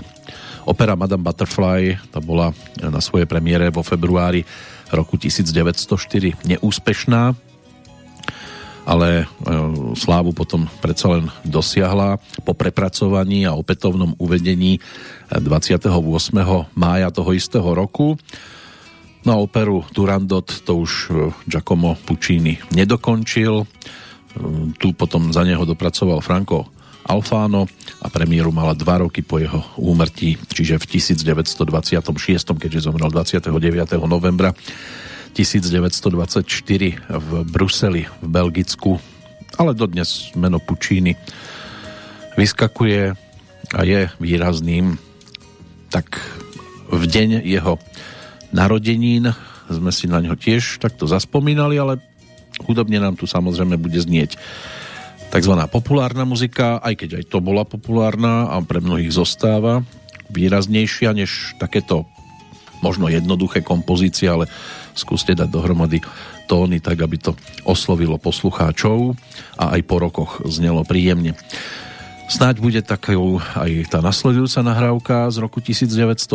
Opera Madame Butterfly to bola na svojej premiére vo februári roku 1904 neúspešná, ale e, slávu potom predsa len dosiahla po prepracovaní a opätovnom uvedení 28. mája toho istého roku. Na operu Turandot to už e, Giacomo Puccini nedokončil. E, tu potom za neho dopracoval Franco Alfano a premiéru mala dva roky po jeho úmrtí, čiže v 1926, keďže zomrel 29. novembra 1924 v Bruseli v Belgicku, ale dodnes meno Puccini vyskakuje a je výrazným tak v deň jeho narodenín sme si na ňo tiež takto zaspomínali, ale hudobne nám tu samozrejme bude znieť tzv. populárna muzika, aj keď aj to bola populárna a pre mnohých zostáva výraznejšia než takéto možno jednoduché kompozície, ale skúste dať dohromady tóny tak, aby to oslovilo poslucháčov a aj po rokoch znelo príjemne. Snáď bude takou aj tá nasledujúca nahrávka z roku 1980,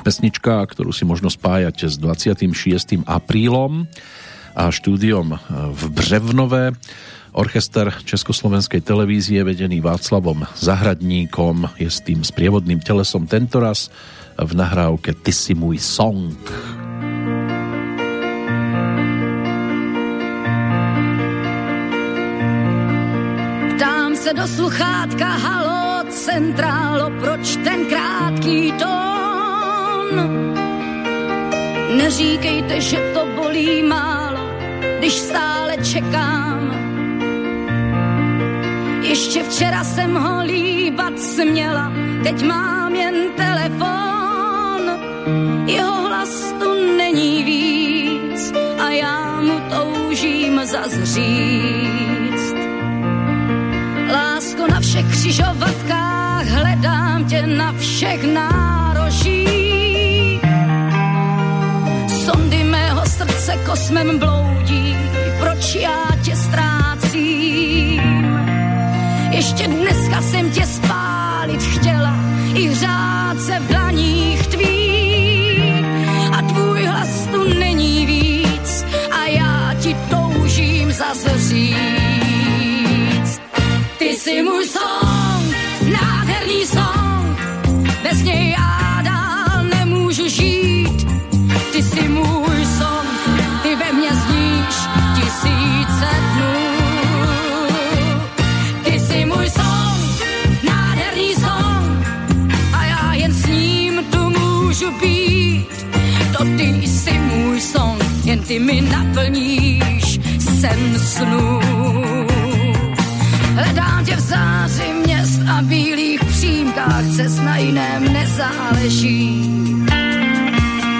pesnička, ktorú si možno spájať s 26. aprílom a štúdiom v Břevnové. Orchester Československej televízie vedený Václavom Zahradníkom je s tým sprievodným telesom tentoraz v nahrávke Ty si môj song. Ptám se do sluchátka, halo, centrálo, proč ten krátký tón? Neříkejte, že to bolí málo, když stále čekám. Ještě včera jsem ho líbat směla, teď mám jen telefon. Jeho hlas tu není víc a já mu toužím zazřít. Lásko na všech křižovatkách, hledám tě na všech nárožích. Sondy mého srdce kosmem bloudí, proč já tě ztrácím. Ještě dneska jsem tě spálit chtěla, i hřát se v dlaních tvých. Toužím zase říct. Ty jsi můj song, nádherný song, bez něj já dál nemůžu žít. Ty jsi můj song, ty ve mně zníš tisíce dnů. Ty jsi můj song, nádherný song, a já jen s ním tu můžu být. To ty jsi můj song, jen ty mi naplníš sen snů. Hledám tě v záři měst a bílých přímkách, cest na jiném nezáleží.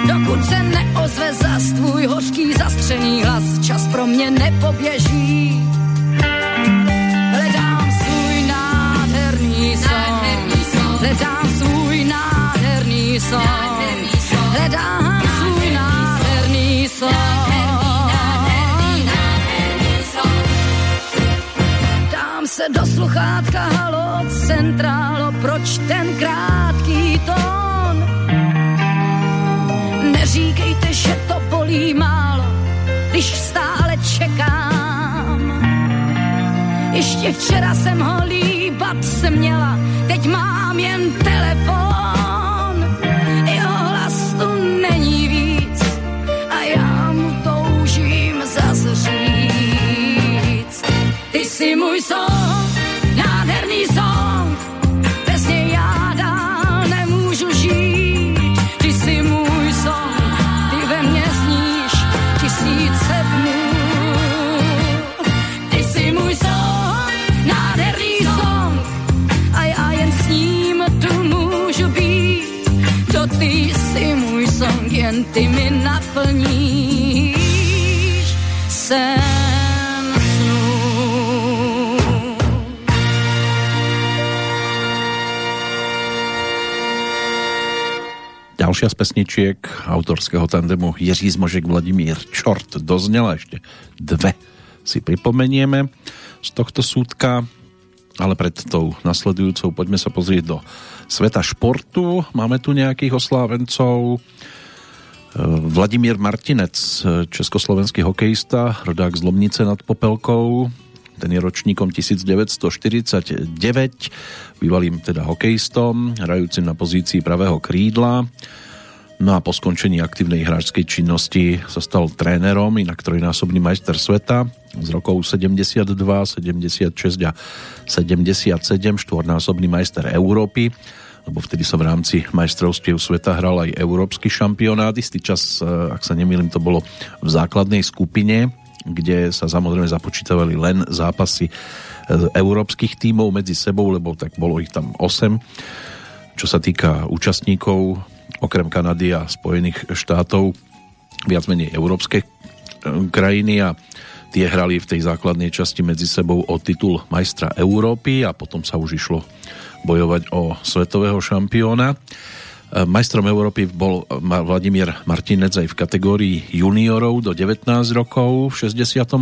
Dokud se neozve zas tvůj hořký zastřený hlas, čas pro mě nepoběží. Hledám svůj nádherný son, hledám svůj nádherný son, hledám svůj nádherný son. Dám se do sluchátka, halo, centrálo, proč ten krátký tón? Neříkejte, že to bolí málo, když stále čekám. Ještě včera jsem ho líbat směla, teď mám jen telefon. Ďalšia z pesničiek autorského tandemu Jiří Zmožek Vladimír Čort doznela ešte dve si pripomenieme z tohto súdka ale pred tou nasledujúcou poďme sa pozrieť do sveta športu. Máme tu nejakých oslávencov. E, Vladimír Martinec, československý hokejista, rodák z Lomnice nad Popelkou, ten je ročníkom 1949, bývalým teda hokejistom, hrajúcim na pozícii pravého krídla. No a po skončení aktívnej hráčskej činnosti sa stal trénerom, inak trojnásobný majster sveta z rokov 72, 76 a 77, štvornásobný majster Európy, lebo vtedy sa v rámci majstrovstiev sveta hral aj európsky šampionát. Istý čas, e, ak sa nemýlim, to bolo v základnej skupine, kde sa samozrejme započítavali len zápasy e, európskych tímov medzi sebou, lebo tak bolo ich tam 8. Čo sa týka účastníkov, okrem Kanady a Spojených štátov, viac menej európske e, krajiny a tie hrali v tej základnej časti medzi sebou o titul majstra Európy a potom sa už išlo bojovať o svetového šampióna. E, majstrom Európy bol Vladimír Martinec aj v kategórii juniorov do 19 rokov v 68.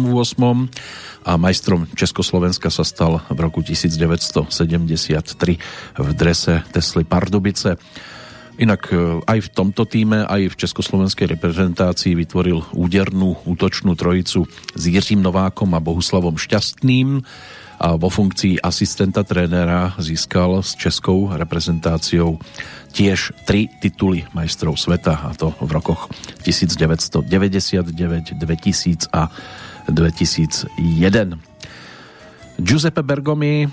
a majstrom Československa sa stal v roku 1973 v drese Tesly Pardubice. Inak e, aj v tomto týme, aj v československej reprezentácii vytvoril údernú útočnú trojicu s Jiřím Novákom a Bohuslavom Šťastným a vo funkcii asistenta trénera získal s českou reprezentáciou tiež tri tituly majstrov sveta a to v rokoch 1999, 2000 a 2001. Giuseppe Bergomi,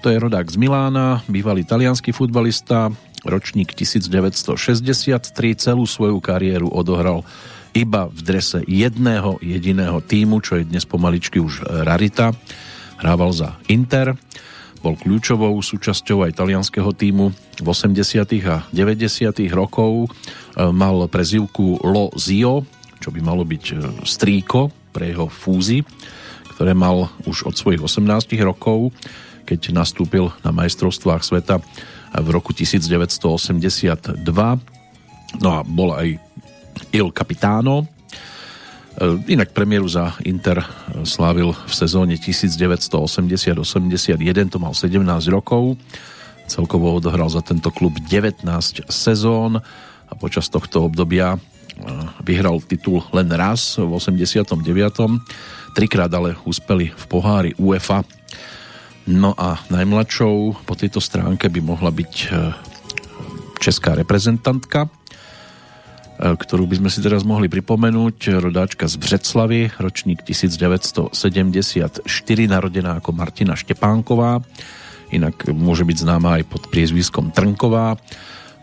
to je rodák z Milána, bývalý talianský futbalista, ročník 1963, celú svoju kariéru odohral iba v drese jedného jediného týmu, čo je dnes pomaličky už rarita. Hrával za Inter, bol kľúčovou súčasťou aj talianského týmu v 80. a 90. rokov. E, mal prezivku Lo Zio, čo by malo byť e, strýko pre jeho fúzy, ktoré mal už od svojich 18 rokov, keď nastúpil na majstrovstvách sveta v roku 1982. No a bol aj Il Capitano, E, inak premiéru za Inter slávil v sezóne 1980-81, to mal 17 rokov. Celkovo odohral za tento klub 19 sezón a počas tohto obdobia e, vyhral titul len raz v 89. Trikrát ale uspeli v pohári UEFA. No a najmladšou po tejto stránke by mohla byť e, česká reprezentantka, E, ktorú by sme si teraz mohli pripomenúť. Rodáčka z Břeclavy, ročník 1974, narodená ako Martina Štepánková, inak môže byť známa aj pod priezviskom Trnková,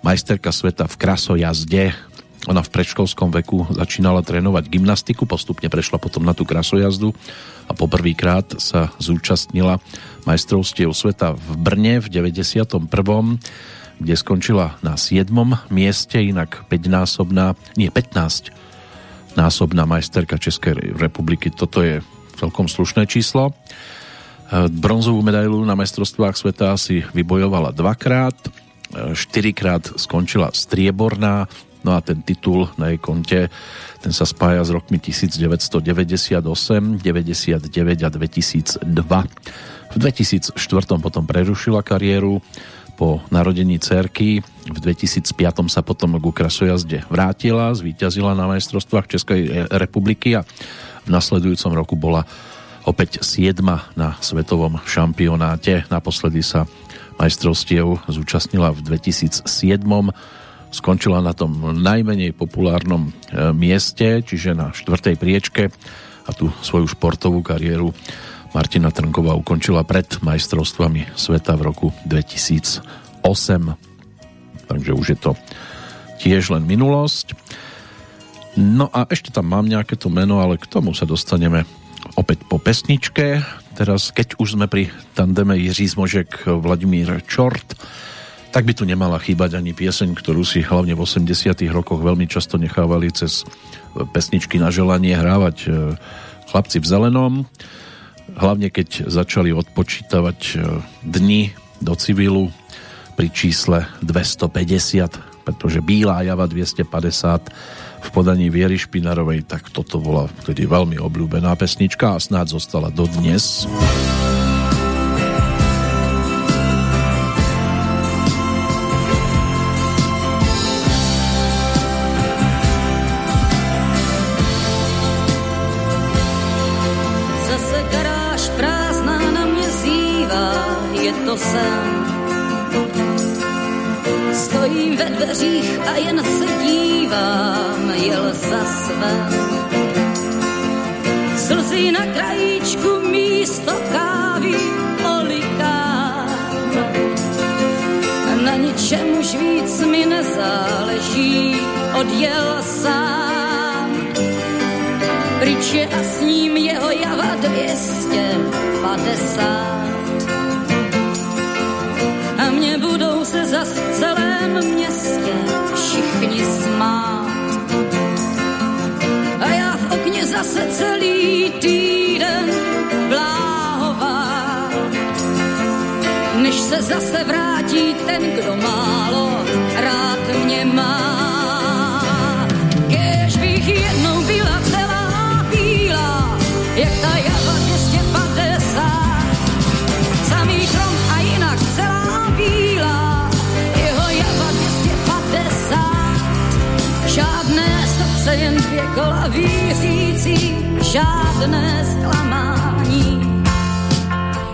majsterka sveta v krasojazde. Ona v predškolskom veku začínala trénovať gymnastiku, postupne prešla potom na tú krasojazdu a poprvýkrát sa zúčastnila majstrovstiev sveta v Brne v 91 kde skončila na 7. mieste, inak 5-násobná, nie 15 násobná majsterka Českej republiky. Toto je celkom slušné číslo. Bronzovú medailu na majstrovstvách sveta si vybojovala dvakrát, štyrikrát skončila strieborná, no a ten titul na jej konte ten sa spája s rokmi 1998, 99 a 2002. V 2004 potom prerušila kariéru po narodení cerky v 2005 sa potom ku krasojazde vrátila, zvíťazila na majstrovstvách Českej republiky a v nasledujúcom roku bola opäť 7 na svetovom šampionáte. Naposledy sa majstrovstiev zúčastnila v 2007 skončila na tom najmenej populárnom e, mieste, čiže na štvrtej priečke a tú svoju športovú kariéru Martina Trnková ukončila pred majstrovstvami sveta v roku 2008. Takže už je to tiež len minulosť. No a ešte tam mám nejaké to meno, ale k tomu sa dostaneme opäť po pesničke. Teraz, keď už sme pri tandeme Jiří Zmožek, Vladimír Čort, tak by tu nemala chýbať ani pieseň, ktorú si hlavne v 80 rokoch veľmi často nechávali cez pesničky na želanie hrávať e, chlapci v zelenom hlavne keď začali odpočítavať e, dni do civilu pri čísle 250, pretože Bílá java 250 v podaní Viery Špinarovej, tak toto bola vtedy veľmi obľúbená pesnička a snáď zostala dodnes. dnes. Ve dveřích a jen se dívám, jel za své. Slzy na krajíčku místo kávy olikám. Na ničem už víc mi nezáleží, odjel sám. Pryč je a s ním jeho java 250 a mě budou se zas v celém městě týden bláhová, než se zase vrátí ten, kdo málo rád mě má. Kéž bych jednou byla celá bílá, jak ta java 250, samý chrom a jinak celá bílá, jeho java 250. Žádné srdce, jen dvě kola vířící, žádné zklamání.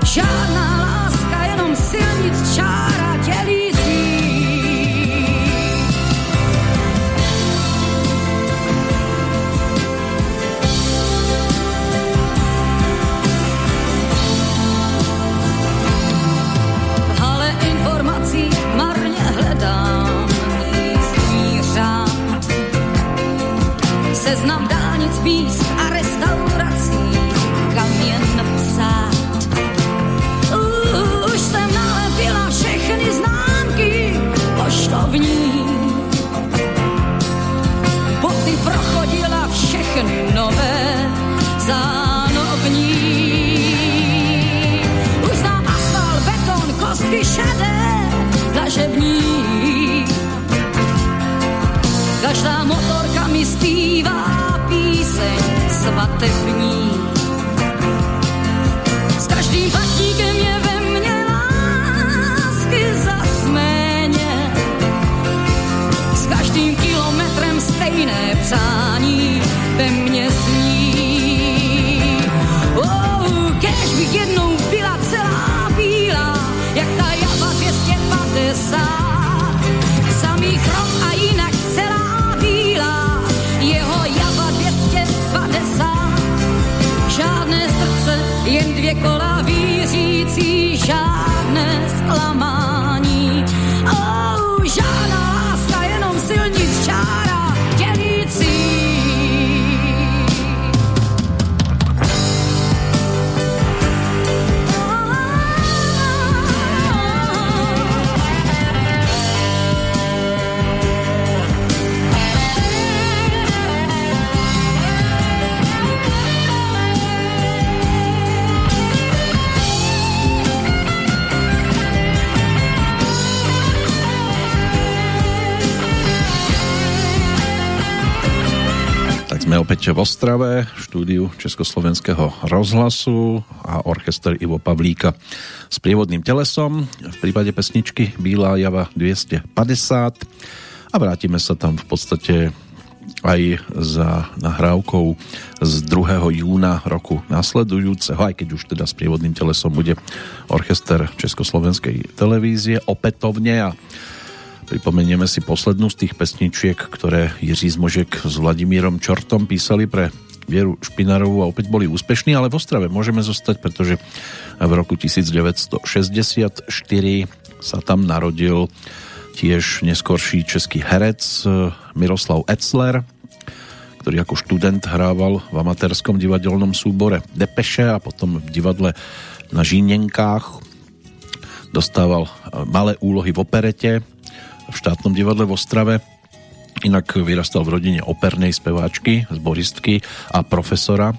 Žádná láska, jenom silnic čára. Ale informací marně hledám řád. Seznam dálnic, míst svatební. Sme opäť v Ostrave, v štúdiu Československého rozhlasu a orchester Ivo Pavlíka s prievodným telesom. V prípade pesničky Bílá java 250 a vrátime sa tam v podstate aj za nahrávkou z 2. júna roku nasledujúceho, aj keď už teda s prievodným telesom bude orchester Československej televízie opätovne a Pripomenieme si poslednú z tých pesničiek, ktoré Jiří Zmožek s Vladimírom Čortom písali pre Vieru Špinarovú a opäť boli úspešní, ale v Ostrave môžeme zostať, pretože v roku 1964 sa tam narodil tiež neskorší český herec Miroslav Etzler, ktorý ako študent hrával v amatérskom divadelnom súbore Depeše a potom v divadle na Žínenkách dostával malé úlohy v operete v štátnom divadle v Ostrave. Inak vyrastal v rodine opernej speváčky, zboristky a profesora.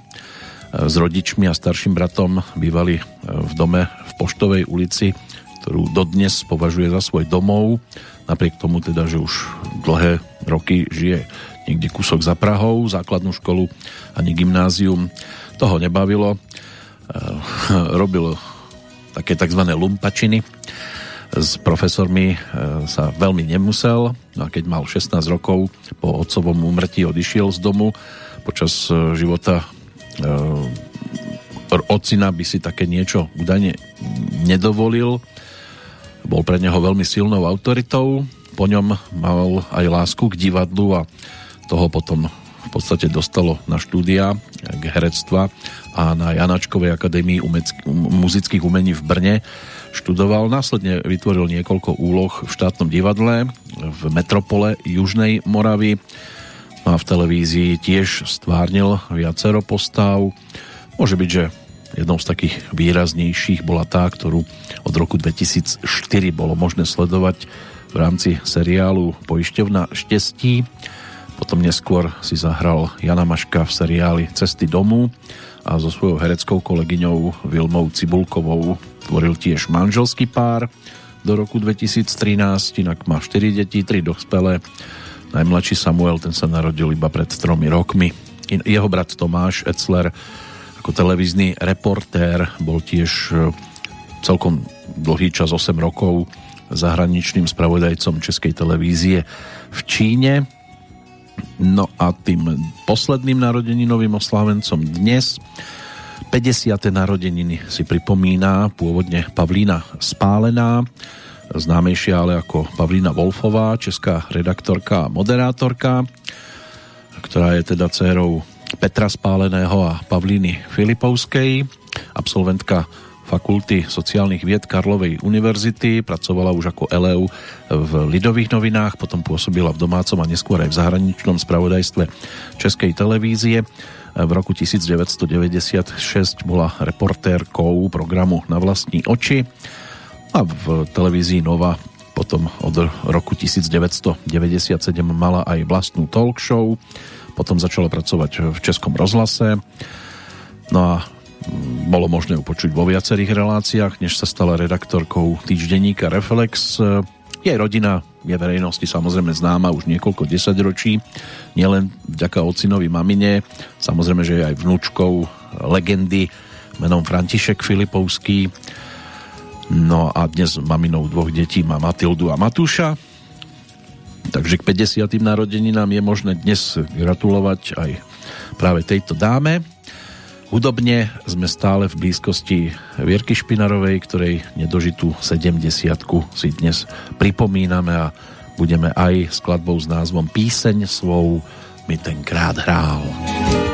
S rodičmi a starším bratom bývali v dome v Poštovej ulici, ktorú dodnes považuje za svoj domov. Napriek tomu teda, že už dlhé roky žije niekde kúsok za Prahou, základnú školu ani gymnázium toho nebavilo. *laughs* Robil také tzv. lumpačiny s profesormi sa veľmi nemusel. No a keď mal 16 rokov, po otcovom úmrtí odišiel z domu. Počas života ocina by si také niečo údajne nedovolil. Bol pre neho veľmi silnou autoritou, po ňom mal aj lásku k divadlu a toho potom v podstate dostalo na štúdia k herectva a na Janačkovej akadémii muzických umení v Brne študoval. Následne vytvoril niekoľko úloh v štátnom divadle v metropole Južnej Moravy a v televízii tiež stvárnil viacero postav. Môže byť, že jednou z takých výraznejších bola tá, ktorú od roku 2004 bolo možné sledovať v rámci seriálu Poišťovna štestí. Potom neskôr si zahral Jana Maška v seriáli Cesty domu a so svojou hereckou kolegyňou Vilmou Cibulkovou tvoril tiež manželský pár do roku 2013, inak má 4 deti, 3 dospelé. Najmladší Samuel, ten sa narodil iba pred tromi rokmi. Jeho brat Tomáš Etzler ako televízny reportér bol tiež e, celkom dlhý čas, 8 rokov, zahraničným spravodajcom Českej televízie v Číne. No a tým posledným narodeninovým oslávencom dnes 50. narodeniny si pripomína pôvodne Pavlína Spálená, známejšia ale ako Pavlína Wolfová, česká redaktorka a moderátorka, ktorá je teda dcérou Petra Spáleného a Pavlíny Filipovskej, absolventka Fakulty sociálnych vied Karlovej univerzity, pracovala už ako eleu v Lidových novinách, potom pôsobila v domácom a neskôr aj v zahraničnom spravodajstve Českej televízie. V roku 1996 bola reportérkou programu Na vlastní oči a v televízii Nova potom od roku 1997 mala aj vlastnú talk show potom začala pracovať v Českom rozhlase. No a bolo možné ju počuť vo viacerých reláciách, než sa stala redaktorkou týždenníka Reflex. Jej rodina je verejnosti samozrejme známa už niekoľko desaťročí, nielen vďaka ocinovi mamine, samozrejme, že je aj vnúčkou legendy menom František Filipovský. No a dnes maminou dvoch detí má Matildu a Matúša. Takže k 50. narodeninám je možné dnes gratulovať aj práve tejto dáme. Hudobne sme stále v blízkosti Vierky Špinarovej, ktorej nedožitú 70 si dnes pripomíname a budeme aj skladbou s názvom Píseň svou mi tenkrát hrál. terč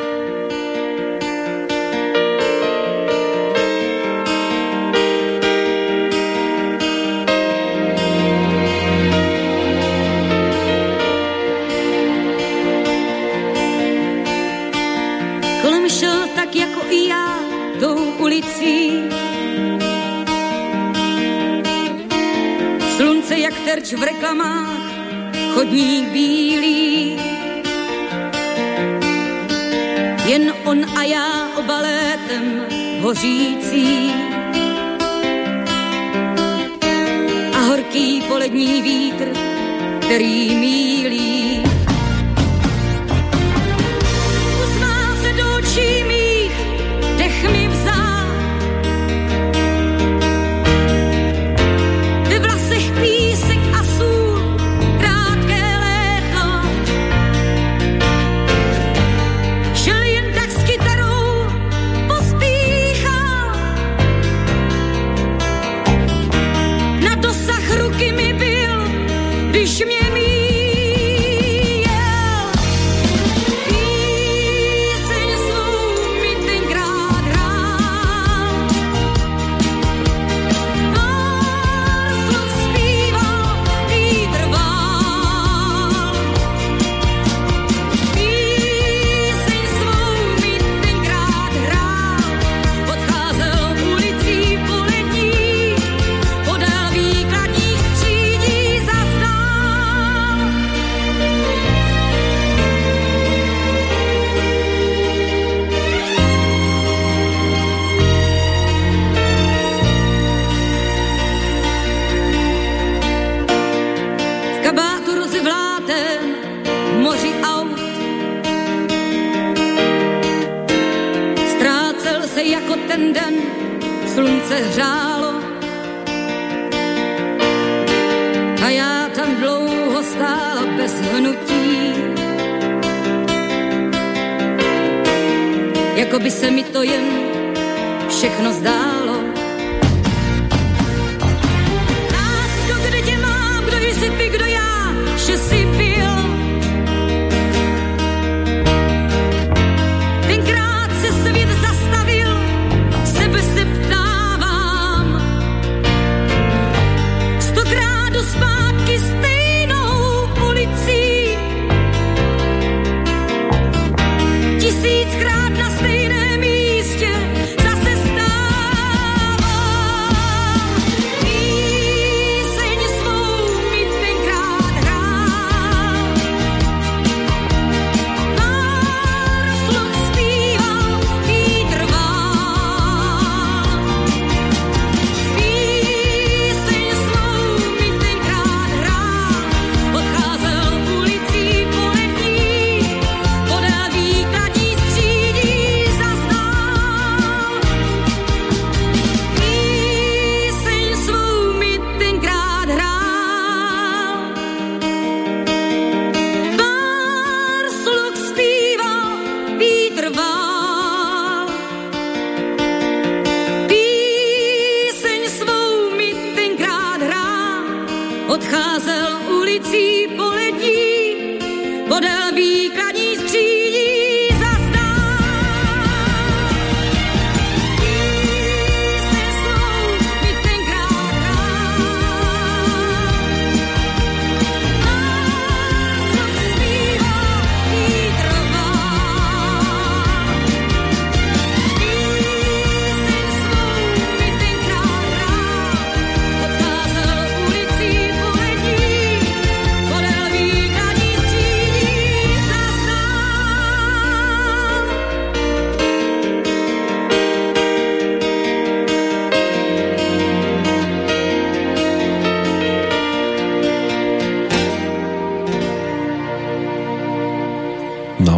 v reklamách, chodník bílý. Jen on a já obalétem hořící. A horký polední vítr, který mílí. Slunce hřálo a já tam dlouho stála bez hnutí. Jako by se mi to jen všechno zdálo.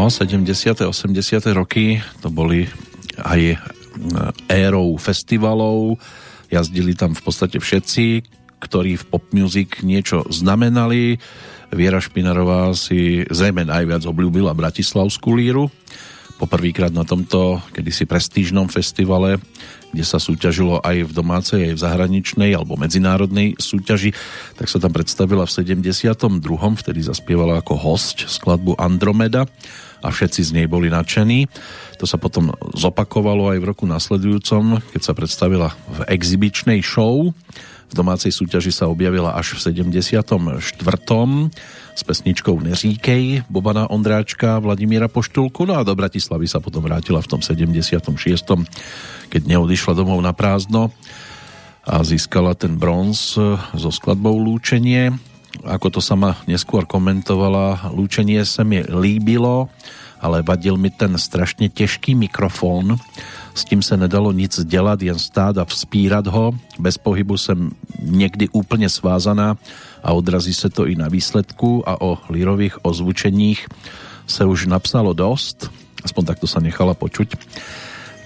No, 70. 80. roky to boli aj e, érou festivalov, jazdili tam v podstate všetci, ktorí v pop music niečo znamenali. Viera Špinarová si zrejme najviac obľúbila Bratislavskú líru. Poprvýkrát na tomto kedysi prestížnom festivale, kde sa súťažilo aj v domácej, aj v zahraničnej alebo medzinárodnej súťaži, tak sa tam predstavila v 72. vtedy zaspievala ako host skladbu Andromeda a všetci z nej boli nadšení. To sa potom zopakovalo aj v roku nasledujúcom, keď sa predstavila v exibičnej show. V domácej súťaži sa objavila až v 74. s pesničkou Neříkej Bobana Ondráčka Vladimíra Poštulku. No a do Bratislavy sa potom vrátila v tom 76. keď neodišla domov na prázdno a získala ten bronz so skladbou Lúčenie ako to sama neskôr komentovala, lúčenie sa mi líbilo, ale vadil mi ten strašně těžký mikrofon. S tím se nedalo nic dělat, jen stát a vzpírat ho. Bez pohybu jsem někdy úplně svázaná a odrazí se to i na výsledku a o lírových ozvučeních se už napsalo dost. Aspoň takto sa nechala počuť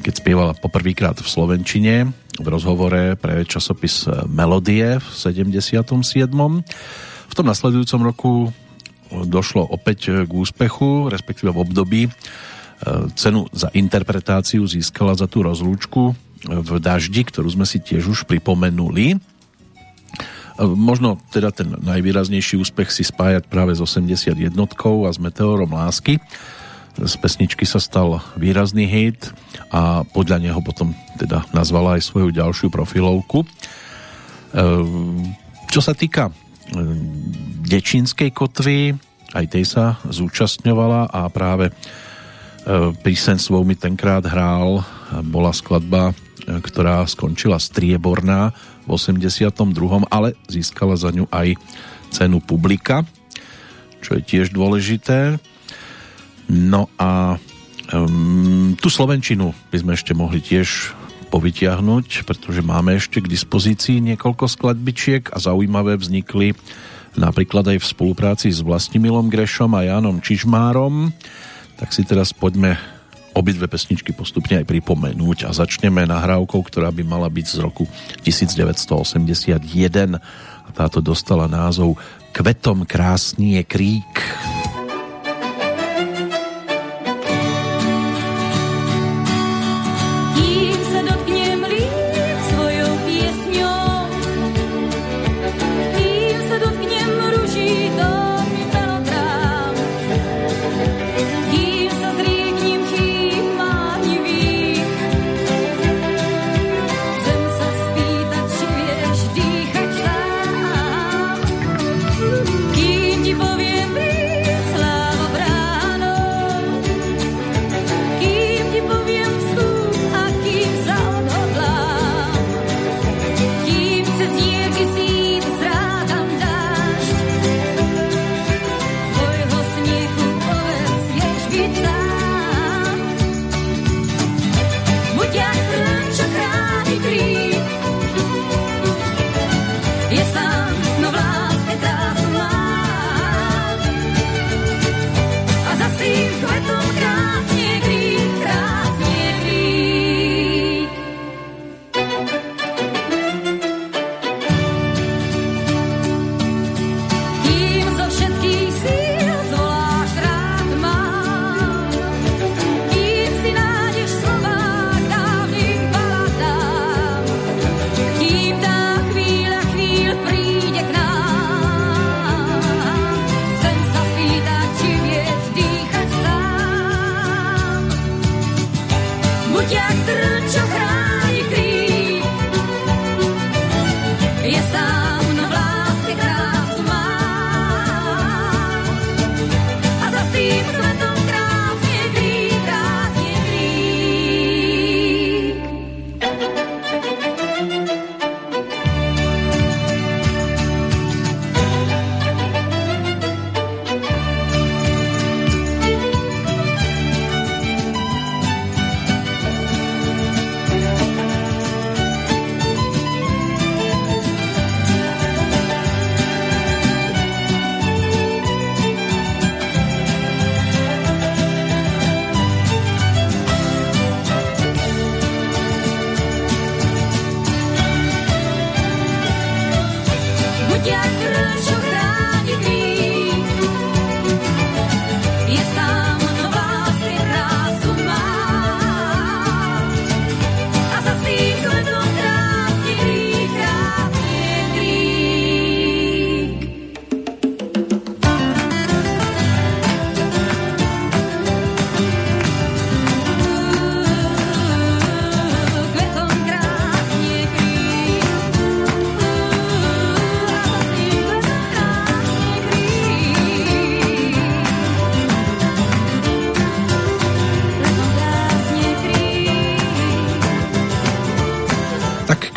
keď spievala poprvýkrát v Slovenčine v rozhovore pre časopis Melodie v 77 tom nasledujúcom roku došlo opäť k úspechu, respektíve v období. E, cenu za interpretáciu získala za tú rozlúčku v daždi, ktorú sme si tiež už pripomenuli. E, možno teda ten najvýraznejší úspech si spájať práve s 81 a s Meteorom lásky. Z pesničky sa stal výrazný hit a podľa neho potom teda nazvala aj svoju ďalšiu profilovku. E, čo sa týka Dečínskej kotvy, aj tej sa zúčastňovala a práve e, písen svou mi tenkrát hrál, bola skladba, e, ktorá skončila strieborná v 82., ale získala za ňu aj cenu publika, čo je tiež dôležité. No a um, tú Slovenčinu by sme ešte mohli tiež povytiahnuť, pretože máme ešte k dispozícii niekoľko skladbičiek a zaujímavé vznikli napríklad aj v spolupráci s Vlastimilom Grešom a Jánom Čižmárom. Tak si teraz poďme obidve pesničky postupne aj pripomenúť a začneme nahrávkou, ktorá by mala byť z roku 1981 a táto dostala názov Kvetom krásný je krík. Kým se dotkne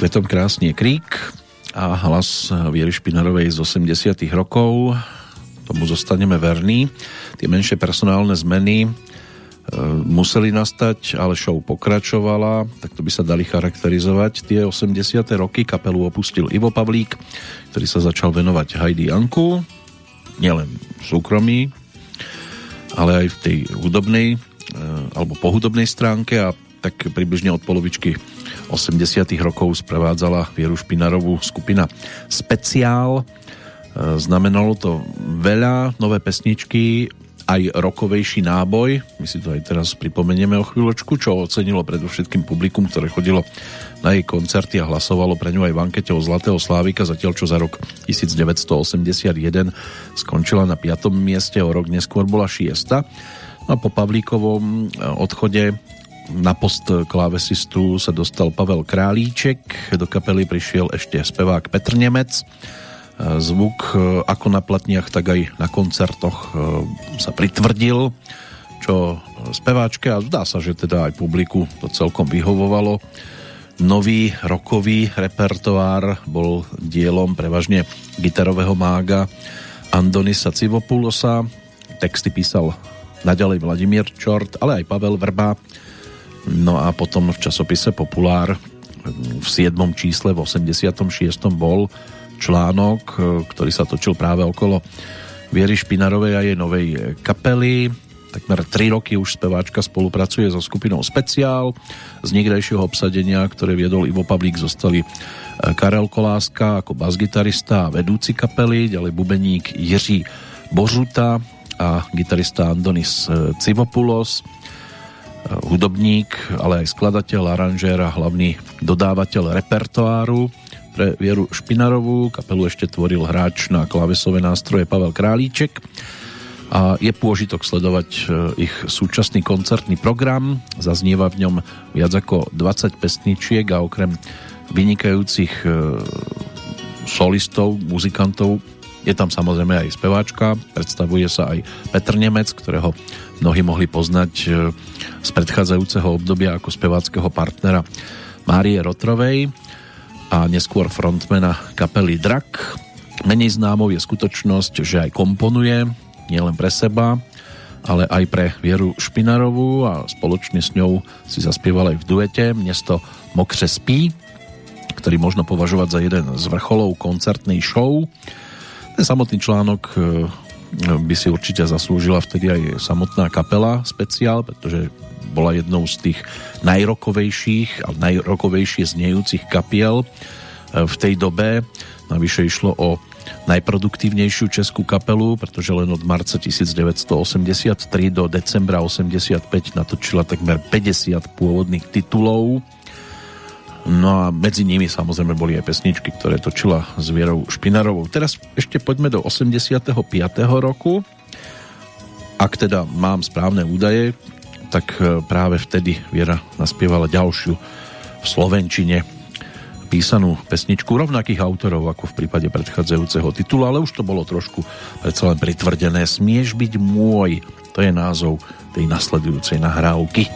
Svetom krásne krík a hlas Viery Špinarovej z 80 rokov. Tomu zostaneme verní. Tie menšie personálne zmeny e, museli nastať, ale show pokračovala, tak to by sa dali charakterizovať. Tie 80. roky kapelu opustil Ivo Pavlík, ktorý sa začal venovať Heidi Anku, nielen v súkromí, ale aj v tej hudobnej e, alebo po stránke a tak približne od polovičky 80 rokov sprevádzala Vieru Špinarovú skupina Speciál. E, znamenalo to veľa, nové pesničky, aj rokovejší náboj. My si to aj teraz pripomenieme o chvíľočku, čo ocenilo predovšetkým publikum, ktoré chodilo na jej koncerty a hlasovalo pre ňu aj v ankete o Zlatého Slávika, zatiaľ čo za rok 1981 skončila na 5. mieste, o rok neskôr bola 6. No a po Pavlíkovom e, odchode na post klávesistu sa dostal Pavel Králíček, do kapely prišiel ešte spevák Petr Nemec. Zvuk e, ako na platniach, tak aj na koncertoch e, sa pritvrdil, čo speváčke a zdá sa, že teda aj publiku to celkom vyhovovalo. Nový rokový repertoár bol dielom prevažne gitarového mága Andonisa Civopulosa. Texty písal naďalej Vladimír Čort, ale aj Pavel Vrba No a potom v časopise Populár v 7. čísle v 86. bol článok, ktorý sa točil práve okolo Viery Špinarovej a jej novej kapely. Takmer 3 roky už speváčka spolupracuje so skupinou Speciál. Z niekdejšieho obsadenia, ktoré viedol Ivo Pavlík, zostali Karel Koláska ako basgitarista a vedúci kapely, ďalej bubeník Jiří Božuta a gitarista Andonis Civopulos hudobník, ale aj skladateľ, aranžér a hlavný dodávateľ repertoáru pre Vieru Špinarovú. Kapelu ešte tvoril hráč na klavesové nástroje Pavel Králíček a je pôžitok sledovať e, ich súčasný koncertný program. Zaznieva v ňom viac ako 20 pesničiek a okrem vynikajúcich e, solistov, muzikantov je tam samozrejme aj speváčka, predstavuje sa aj Petr Nemec, ktorého mnohí mohli poznať e, z predchádzajúceho obdobia ako speváckého partnera Márie Rotrovej a neskôr frontmana kapely Drak. Menej známou je skutočnosť, že aj komponuje nielen pre seba, ale aj pre Vieru Špinarovú a spoločne s ňou si zaspieval aj v duete Miesto Mokře spí, ktorý možno považovať za jeden z vrcholov koncertnej show. Ten samotný článok e, by si určite zaslúžila vtedy aj samotná kapela speciál, pretože bola jednou z tých najrokovejších a najrokovejšie znejúcich kapiel e, v tej dobe. Navyše išlo o najproduktívnejšiu českú kapelu, pretože len od marca 1983 do decembra 85 natočila takmer 50 pôvodných titulov No a medzi nimi samozrejme boli aj pesničky, ktoré točila s Vierou Špinarovou. Teraz ešte poďme do 85. roku. Ak teda mám správne údaje, tak e, práve vtedy Viera naspievala ďalšiu v Slovenčine písanú pesničku rovnakých autorov ako v prípade predchádzajúceho titulu, ale už to bolo trošku predsa len pritvrdené. Smieš byť môj, to je názov tej nasledujúcej nahrávky.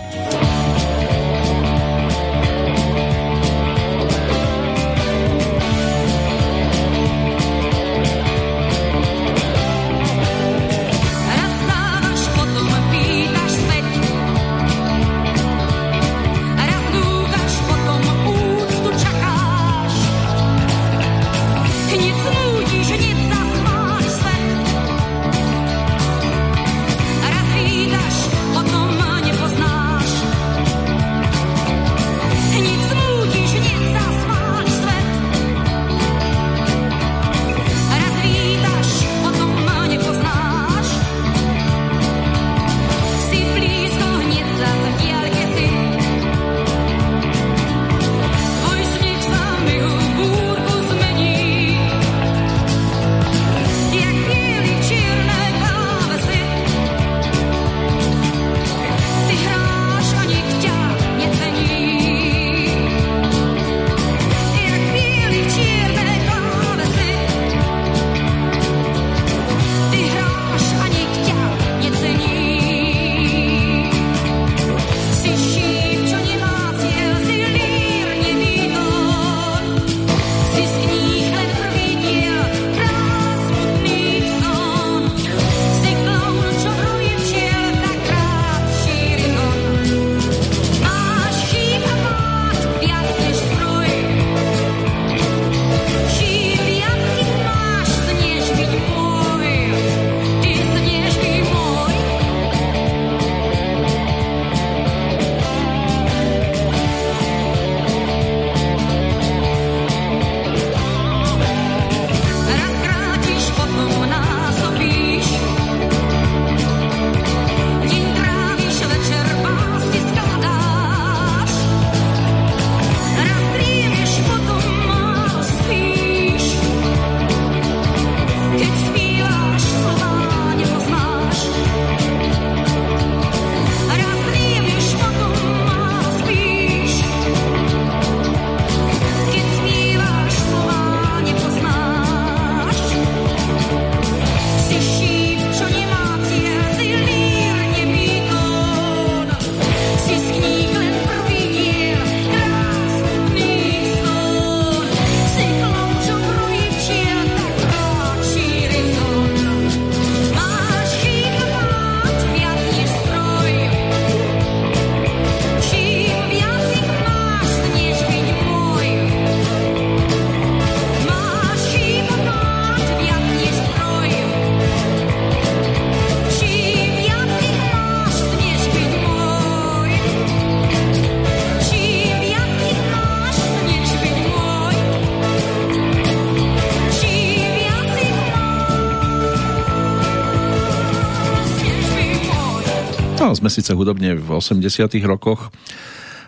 No, sme síce hudobne v 80 rokoch,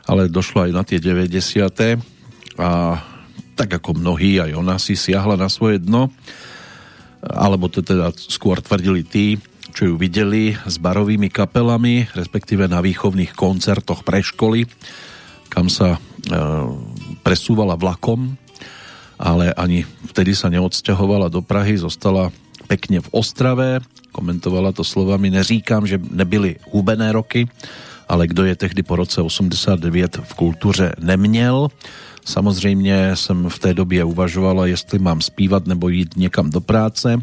ale došlo aj na tie 90. A tak ako mnohí, aj ona si siahla na svoje dno, alebo to teda skôr tvrdili tí, čo ju videli s barovými kapelami, respektíve na výchovných koncertoch pre školy, kam sa e, presúvala vlakom, ale ani vtedy sa neodsťahovala do Prahy, zostala pekne v Ostrave, komentovala to slovami, neříkám, že nebyly hubené roky, ale kdo je tehdy po roce 89 v kultuře neměl. Samozřejmě jsem v té době uvažovala, jestli mám zpívat nebo jít někam do práce,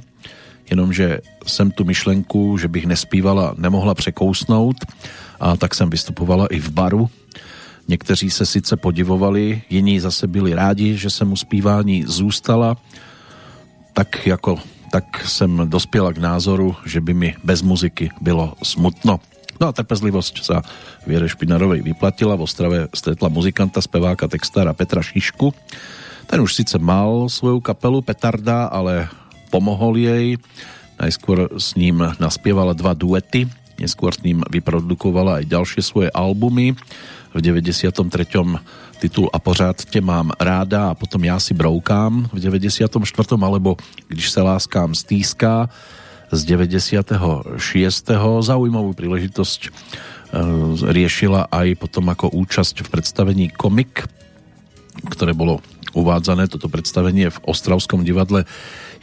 jenomže jsem tu myšlenku, že bych nespívala, nemohla překousnout a tak jsem vystupovala i v baru. Někteří se sice podivovali, jiní zase byli rádi, že jsem u zpívání zůstala, tak jako tak jsem dospěla k názoru, že by mi bez muziky bylo smutno. No a trpezlivosť sa Viere Špinarovej vyplatila. V Ostrave stretla muzikanta, speváka, textára Petra Šišku. Ten už síce mal svoju kapelu Petarda, ale pomohol jej. Najskôr s ním naspievala dva duety, neskôr s ním vyprodukovala aj ďalšie svoje albumy. V 93 titul A pořád tě mám ráda a potom Já si broukám v 94. alebo Když se láskám stýská z 96. Zaujímavú príležitosť e, riešila aj potom ako účasť v predstavení Komik, ktoré bolo uvádzané, toto predstavenie v Ostravskom divadle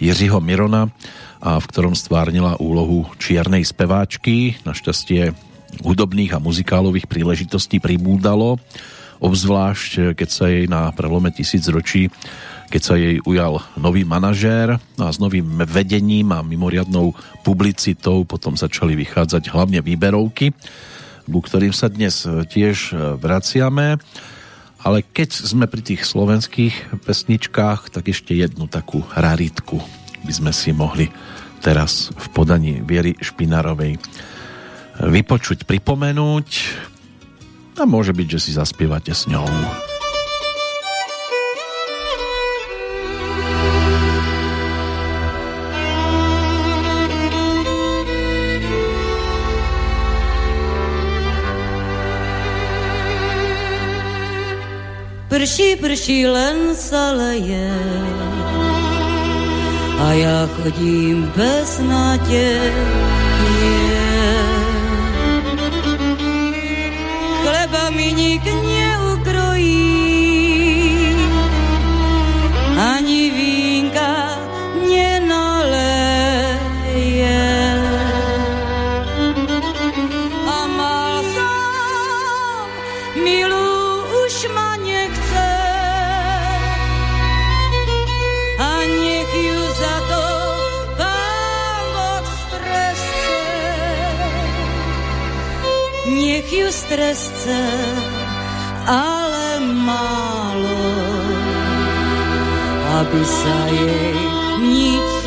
Jiřího Mirona a v ktorom stvárnila úlohu čiernej speváčky. Našťastie hudobných a muzikálových príležitostí pribúdalo obzvlášť eh, keď sa jej na prelome tisíc ročí, keď sa jej ujal nový manažér no a s novým vedením a mimoriadnou publicitou potom začali vychádzať hlavne výberovky, ku ktorým sa dnes eh, tiež eh, vraciame. Ale keď sme pri tých slovenských pesničkách, tak ešte jednu takú raritku by sme si mohli teraz v podaní Viery Špinarovej vypočuť, pripomenúť. A môže byť, že si zaspievate s ňou. Prší, prší, len sa leje a ja chodím bez nádeje. Mi nik neukrojí, ani vínka nenaleje. A mal som milú, už ma nechce, a nech ju za to pán Boh stresce. Nech ju stresce, ale málo, aby sa jej nič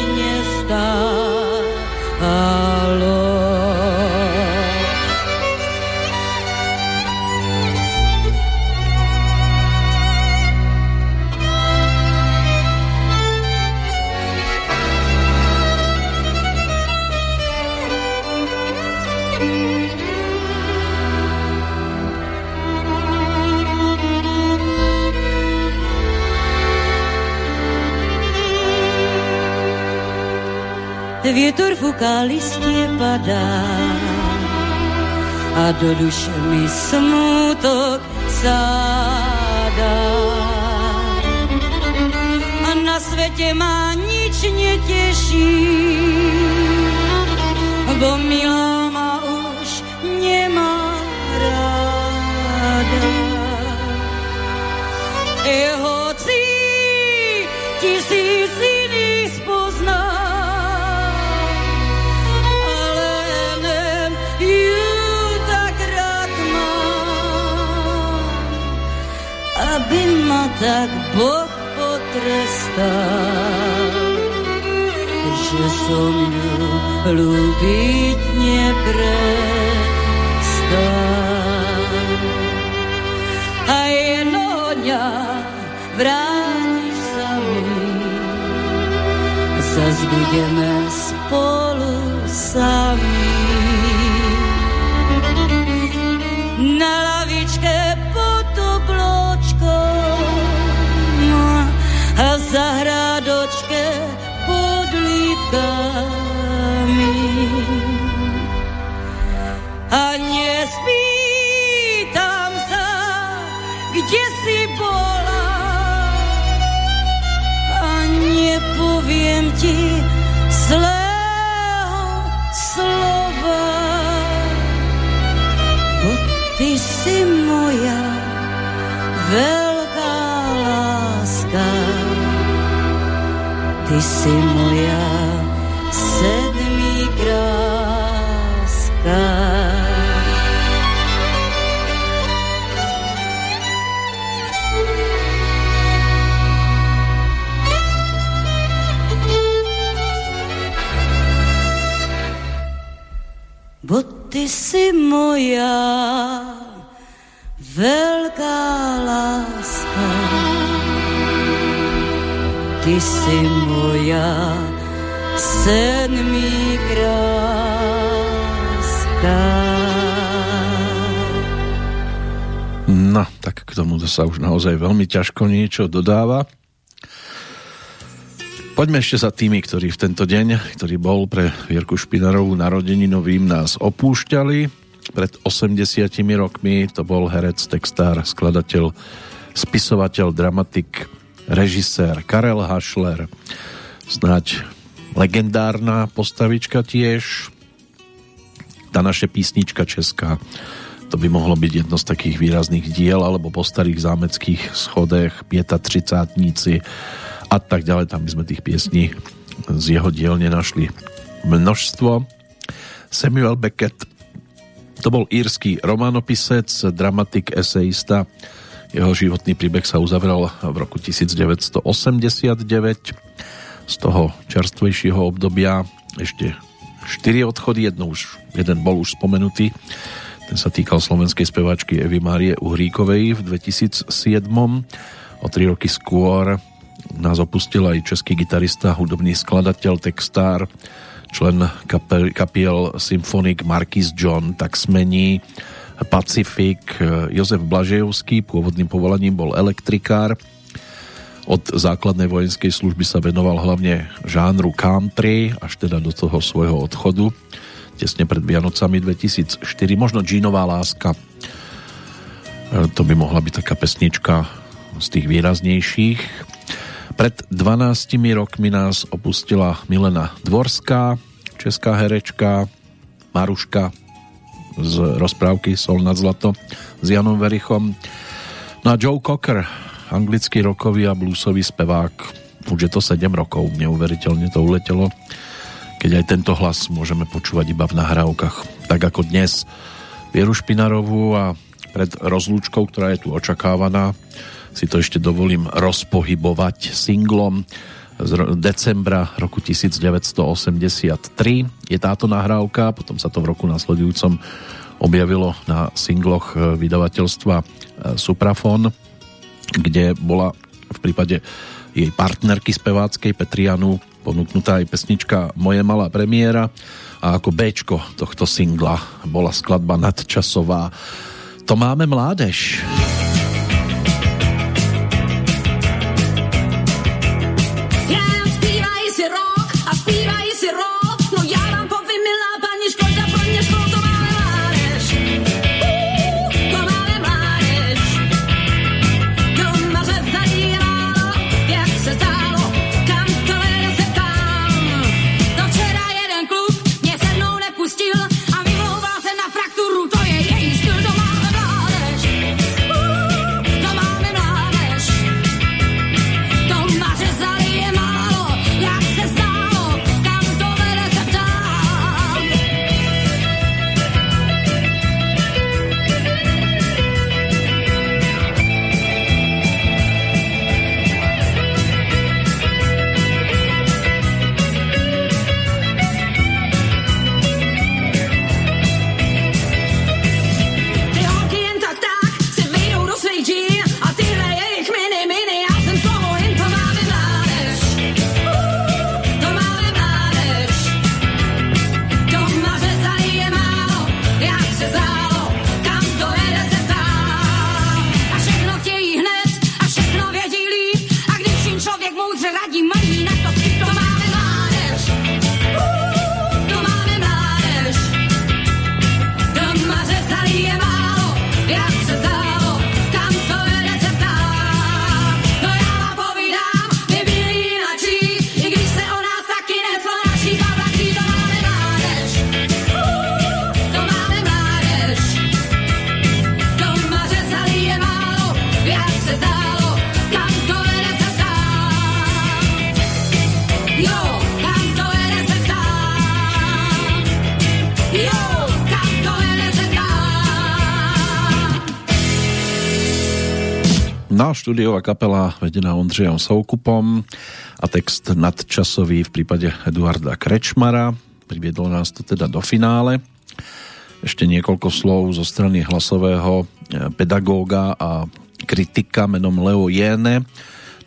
Vietor fúka, listie padá a do duše mi smutok sádá. A na svete ma nič neteší, bo milá tak Boh potrestal, že som ju ľúbiť neprestal. A jednoho dňa vrátiš sa mi, zas budeme spolu sami. Zahra sa už naozaj veľmi ťažko niečo dodáva. Poďme ešte za tými, ktorí v tento deň, ktorý bol pre Vierku Špinarovú narodeninovým, nás opúšťali. Pred 80 rokmi to bol herec, textár, skladateľ, spisovateľ, dramatik, režisér Karel Hašler. Snáď legendárna postavička tiež. Tá naše písnička česká to by mohlo byť jedno z takých výrazných diel alebo po starých zámeckých schodech, Pieta tricátníci, a tak ďalej. Tam by sme tých piesní z jeho diel nenašli množstvo. Samuel Beckett to bol írsky románopisec, dramatik, eseista. Jeho životný príbeh sa uzavrel v roku 1989. Z toho čerstvejšieho obdobia ešte 4 odchody, jedno už, jeden bol už spomenutý. Ten sa týkal slovenskej speváčky Evy Márie Uhríkovej v 2007. O tri roky skôr nás opustil aj český gitarista, hudobný skladateľ, textár, člen kapel, kapiel Symfonik Marquis John tak smení Pacifik, Jozef Blažejovský, pôvodným povolaním bol elektrikár. Od základnej vojenskej služby sa venoval hlavne žánru country, až teda do toho svojho odchodu, tesne pred Vianocami 2004. Možno Jeanová láska, to by mohla byť taká pesnička z tých výraznejších. Pred 12 rokmi nás opustila Milena Dvorská, česká herečka, Maruška z rozprávky Sol nad zlato s Janom Verichom. No a Joe Cocker, anglický rokový a bluesový spevák. Už je to 7 rokov, neuveriteľne to uletelo, keď aj tento hlas môžeme počúvať iba v nahrávkach. Tak ako dnes Vieru Špinarovú a pred rozlúčkou, ktorá je tu očakávaná, si to ešte dovolím rozpohybovať singlom z decembra roku 1983. Je táto nahrávka, potom sa to v roku nasledujúcom objavilo na singloch e, vydavateľstva e, Suprafon, kde bola v prípade jej partnerky speváckej Petrianu ponúknutá aj pesnička Moje malá premiéra a ako Bčko tohto singla bola skladba nadčasová To máme mládež. Ooh. No, štúdiová kapela vedená Ondřejom Soukupom a text nadčasový v prípade Eduarda Krečmara. Priviedlo nás to teda do finále. Ešte niekoľko slov zo strany hlasového eh, pedagóga a kritika menom Leo Jene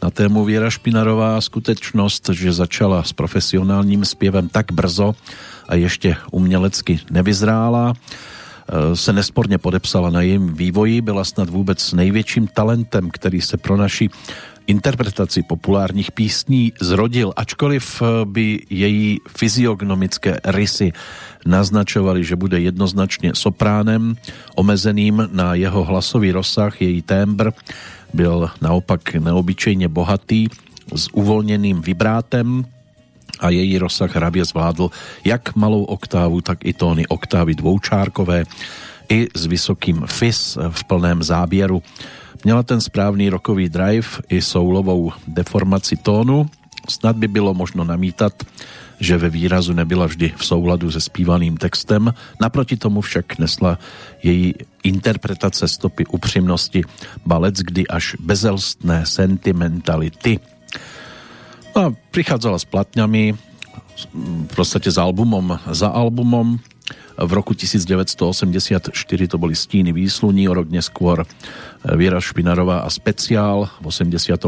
na tému Viera Špinarová skutečnosť, že začala s profesionálním zpěvem tak brzo a ešte umelecky nevyzrála se nesporně podepsala na jejím vývoji, byla snad vůbec největším talentem, který se pro naši interpretaci populárních písní zrodil, ačkoliv eh, by její fyziognomické rysy naznačovali, že bude jednoznačně sopránem, omezeným na jeho hlasový rozsah, její témbr byl naopak neobyčejně bohatý, s uvolněným vibrátem, a její rozsah hravě zvládl jak malou oktávu, tak i tóny oktávy dvoučárkové i s vysokým fis v plném záběru. Měla ten správný rokový drive i soulovou deformaci tónu. Snad by bylo možno namítat, že ve výrazu nebyla vždy v souladu se zpívaným textem, naproti tomu však nesla její interpretace stopy upřímnosti, balec kdy až bezelstné sentimentality. No a prichádzala s platňami, v podstate s albumom za albumom. V roku 1984 to boli Stíny výsluní, o rok neskôr Viera Špinarová a Speciál. V 86.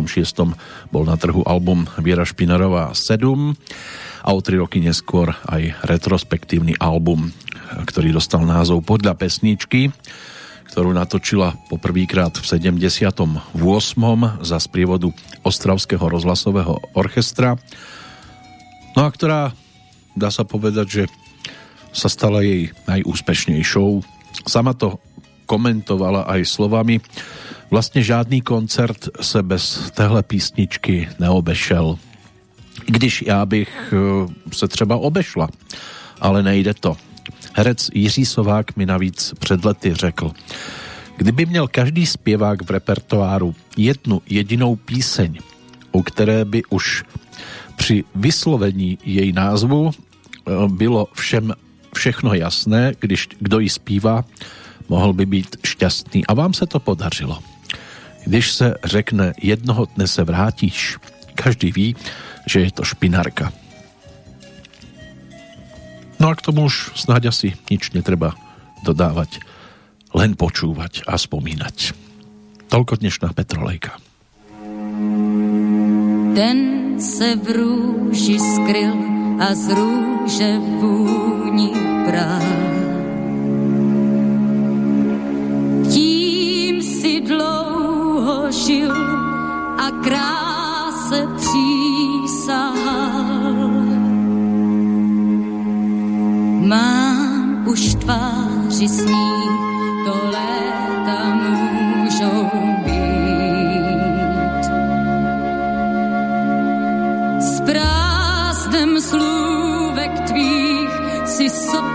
bol na trhu album Viera Špinarová 7 a o tri roky neskôr aj retrospektívny album, ktorý dostal názov Podľa pesničky ktorú natočila poprvýkrát v 78. za sprievodu Ostravského rozhlasového orchestra. No a ktorá, dá sa povedať, že sa stala jej najúspešnejšou. Sama to komentovala aj slovami. Vlastne žádný koncert se bez téhle písničky neobešel. Když já bych eh, se třeba obešla, ale nejde to. Herec Jiří Sovák mi navíc před lety řekl, kdyby měl každý zpěvák v repertoáru jednu jedinou píseň, u které by už při vyslovení její názvu eh, bylo všem všechno jasné, když kdo ji zpívá, mohl by být šťastný. A vám se to podařilo. Když se řekne jednoho dne se vrátíš, každý ví, že je to špinárka. No a k tomu už snáď asi nič netreba dodávať, len počúvať a spomínať. Toľko dnešná Petrolejka. Ten se v růži skryl a z růže vůni prál. Tím si dlouho žil a kráse přísahal Mám už tváři s ní, to léta můžou být. S prázdnem slůvek tvých si sotva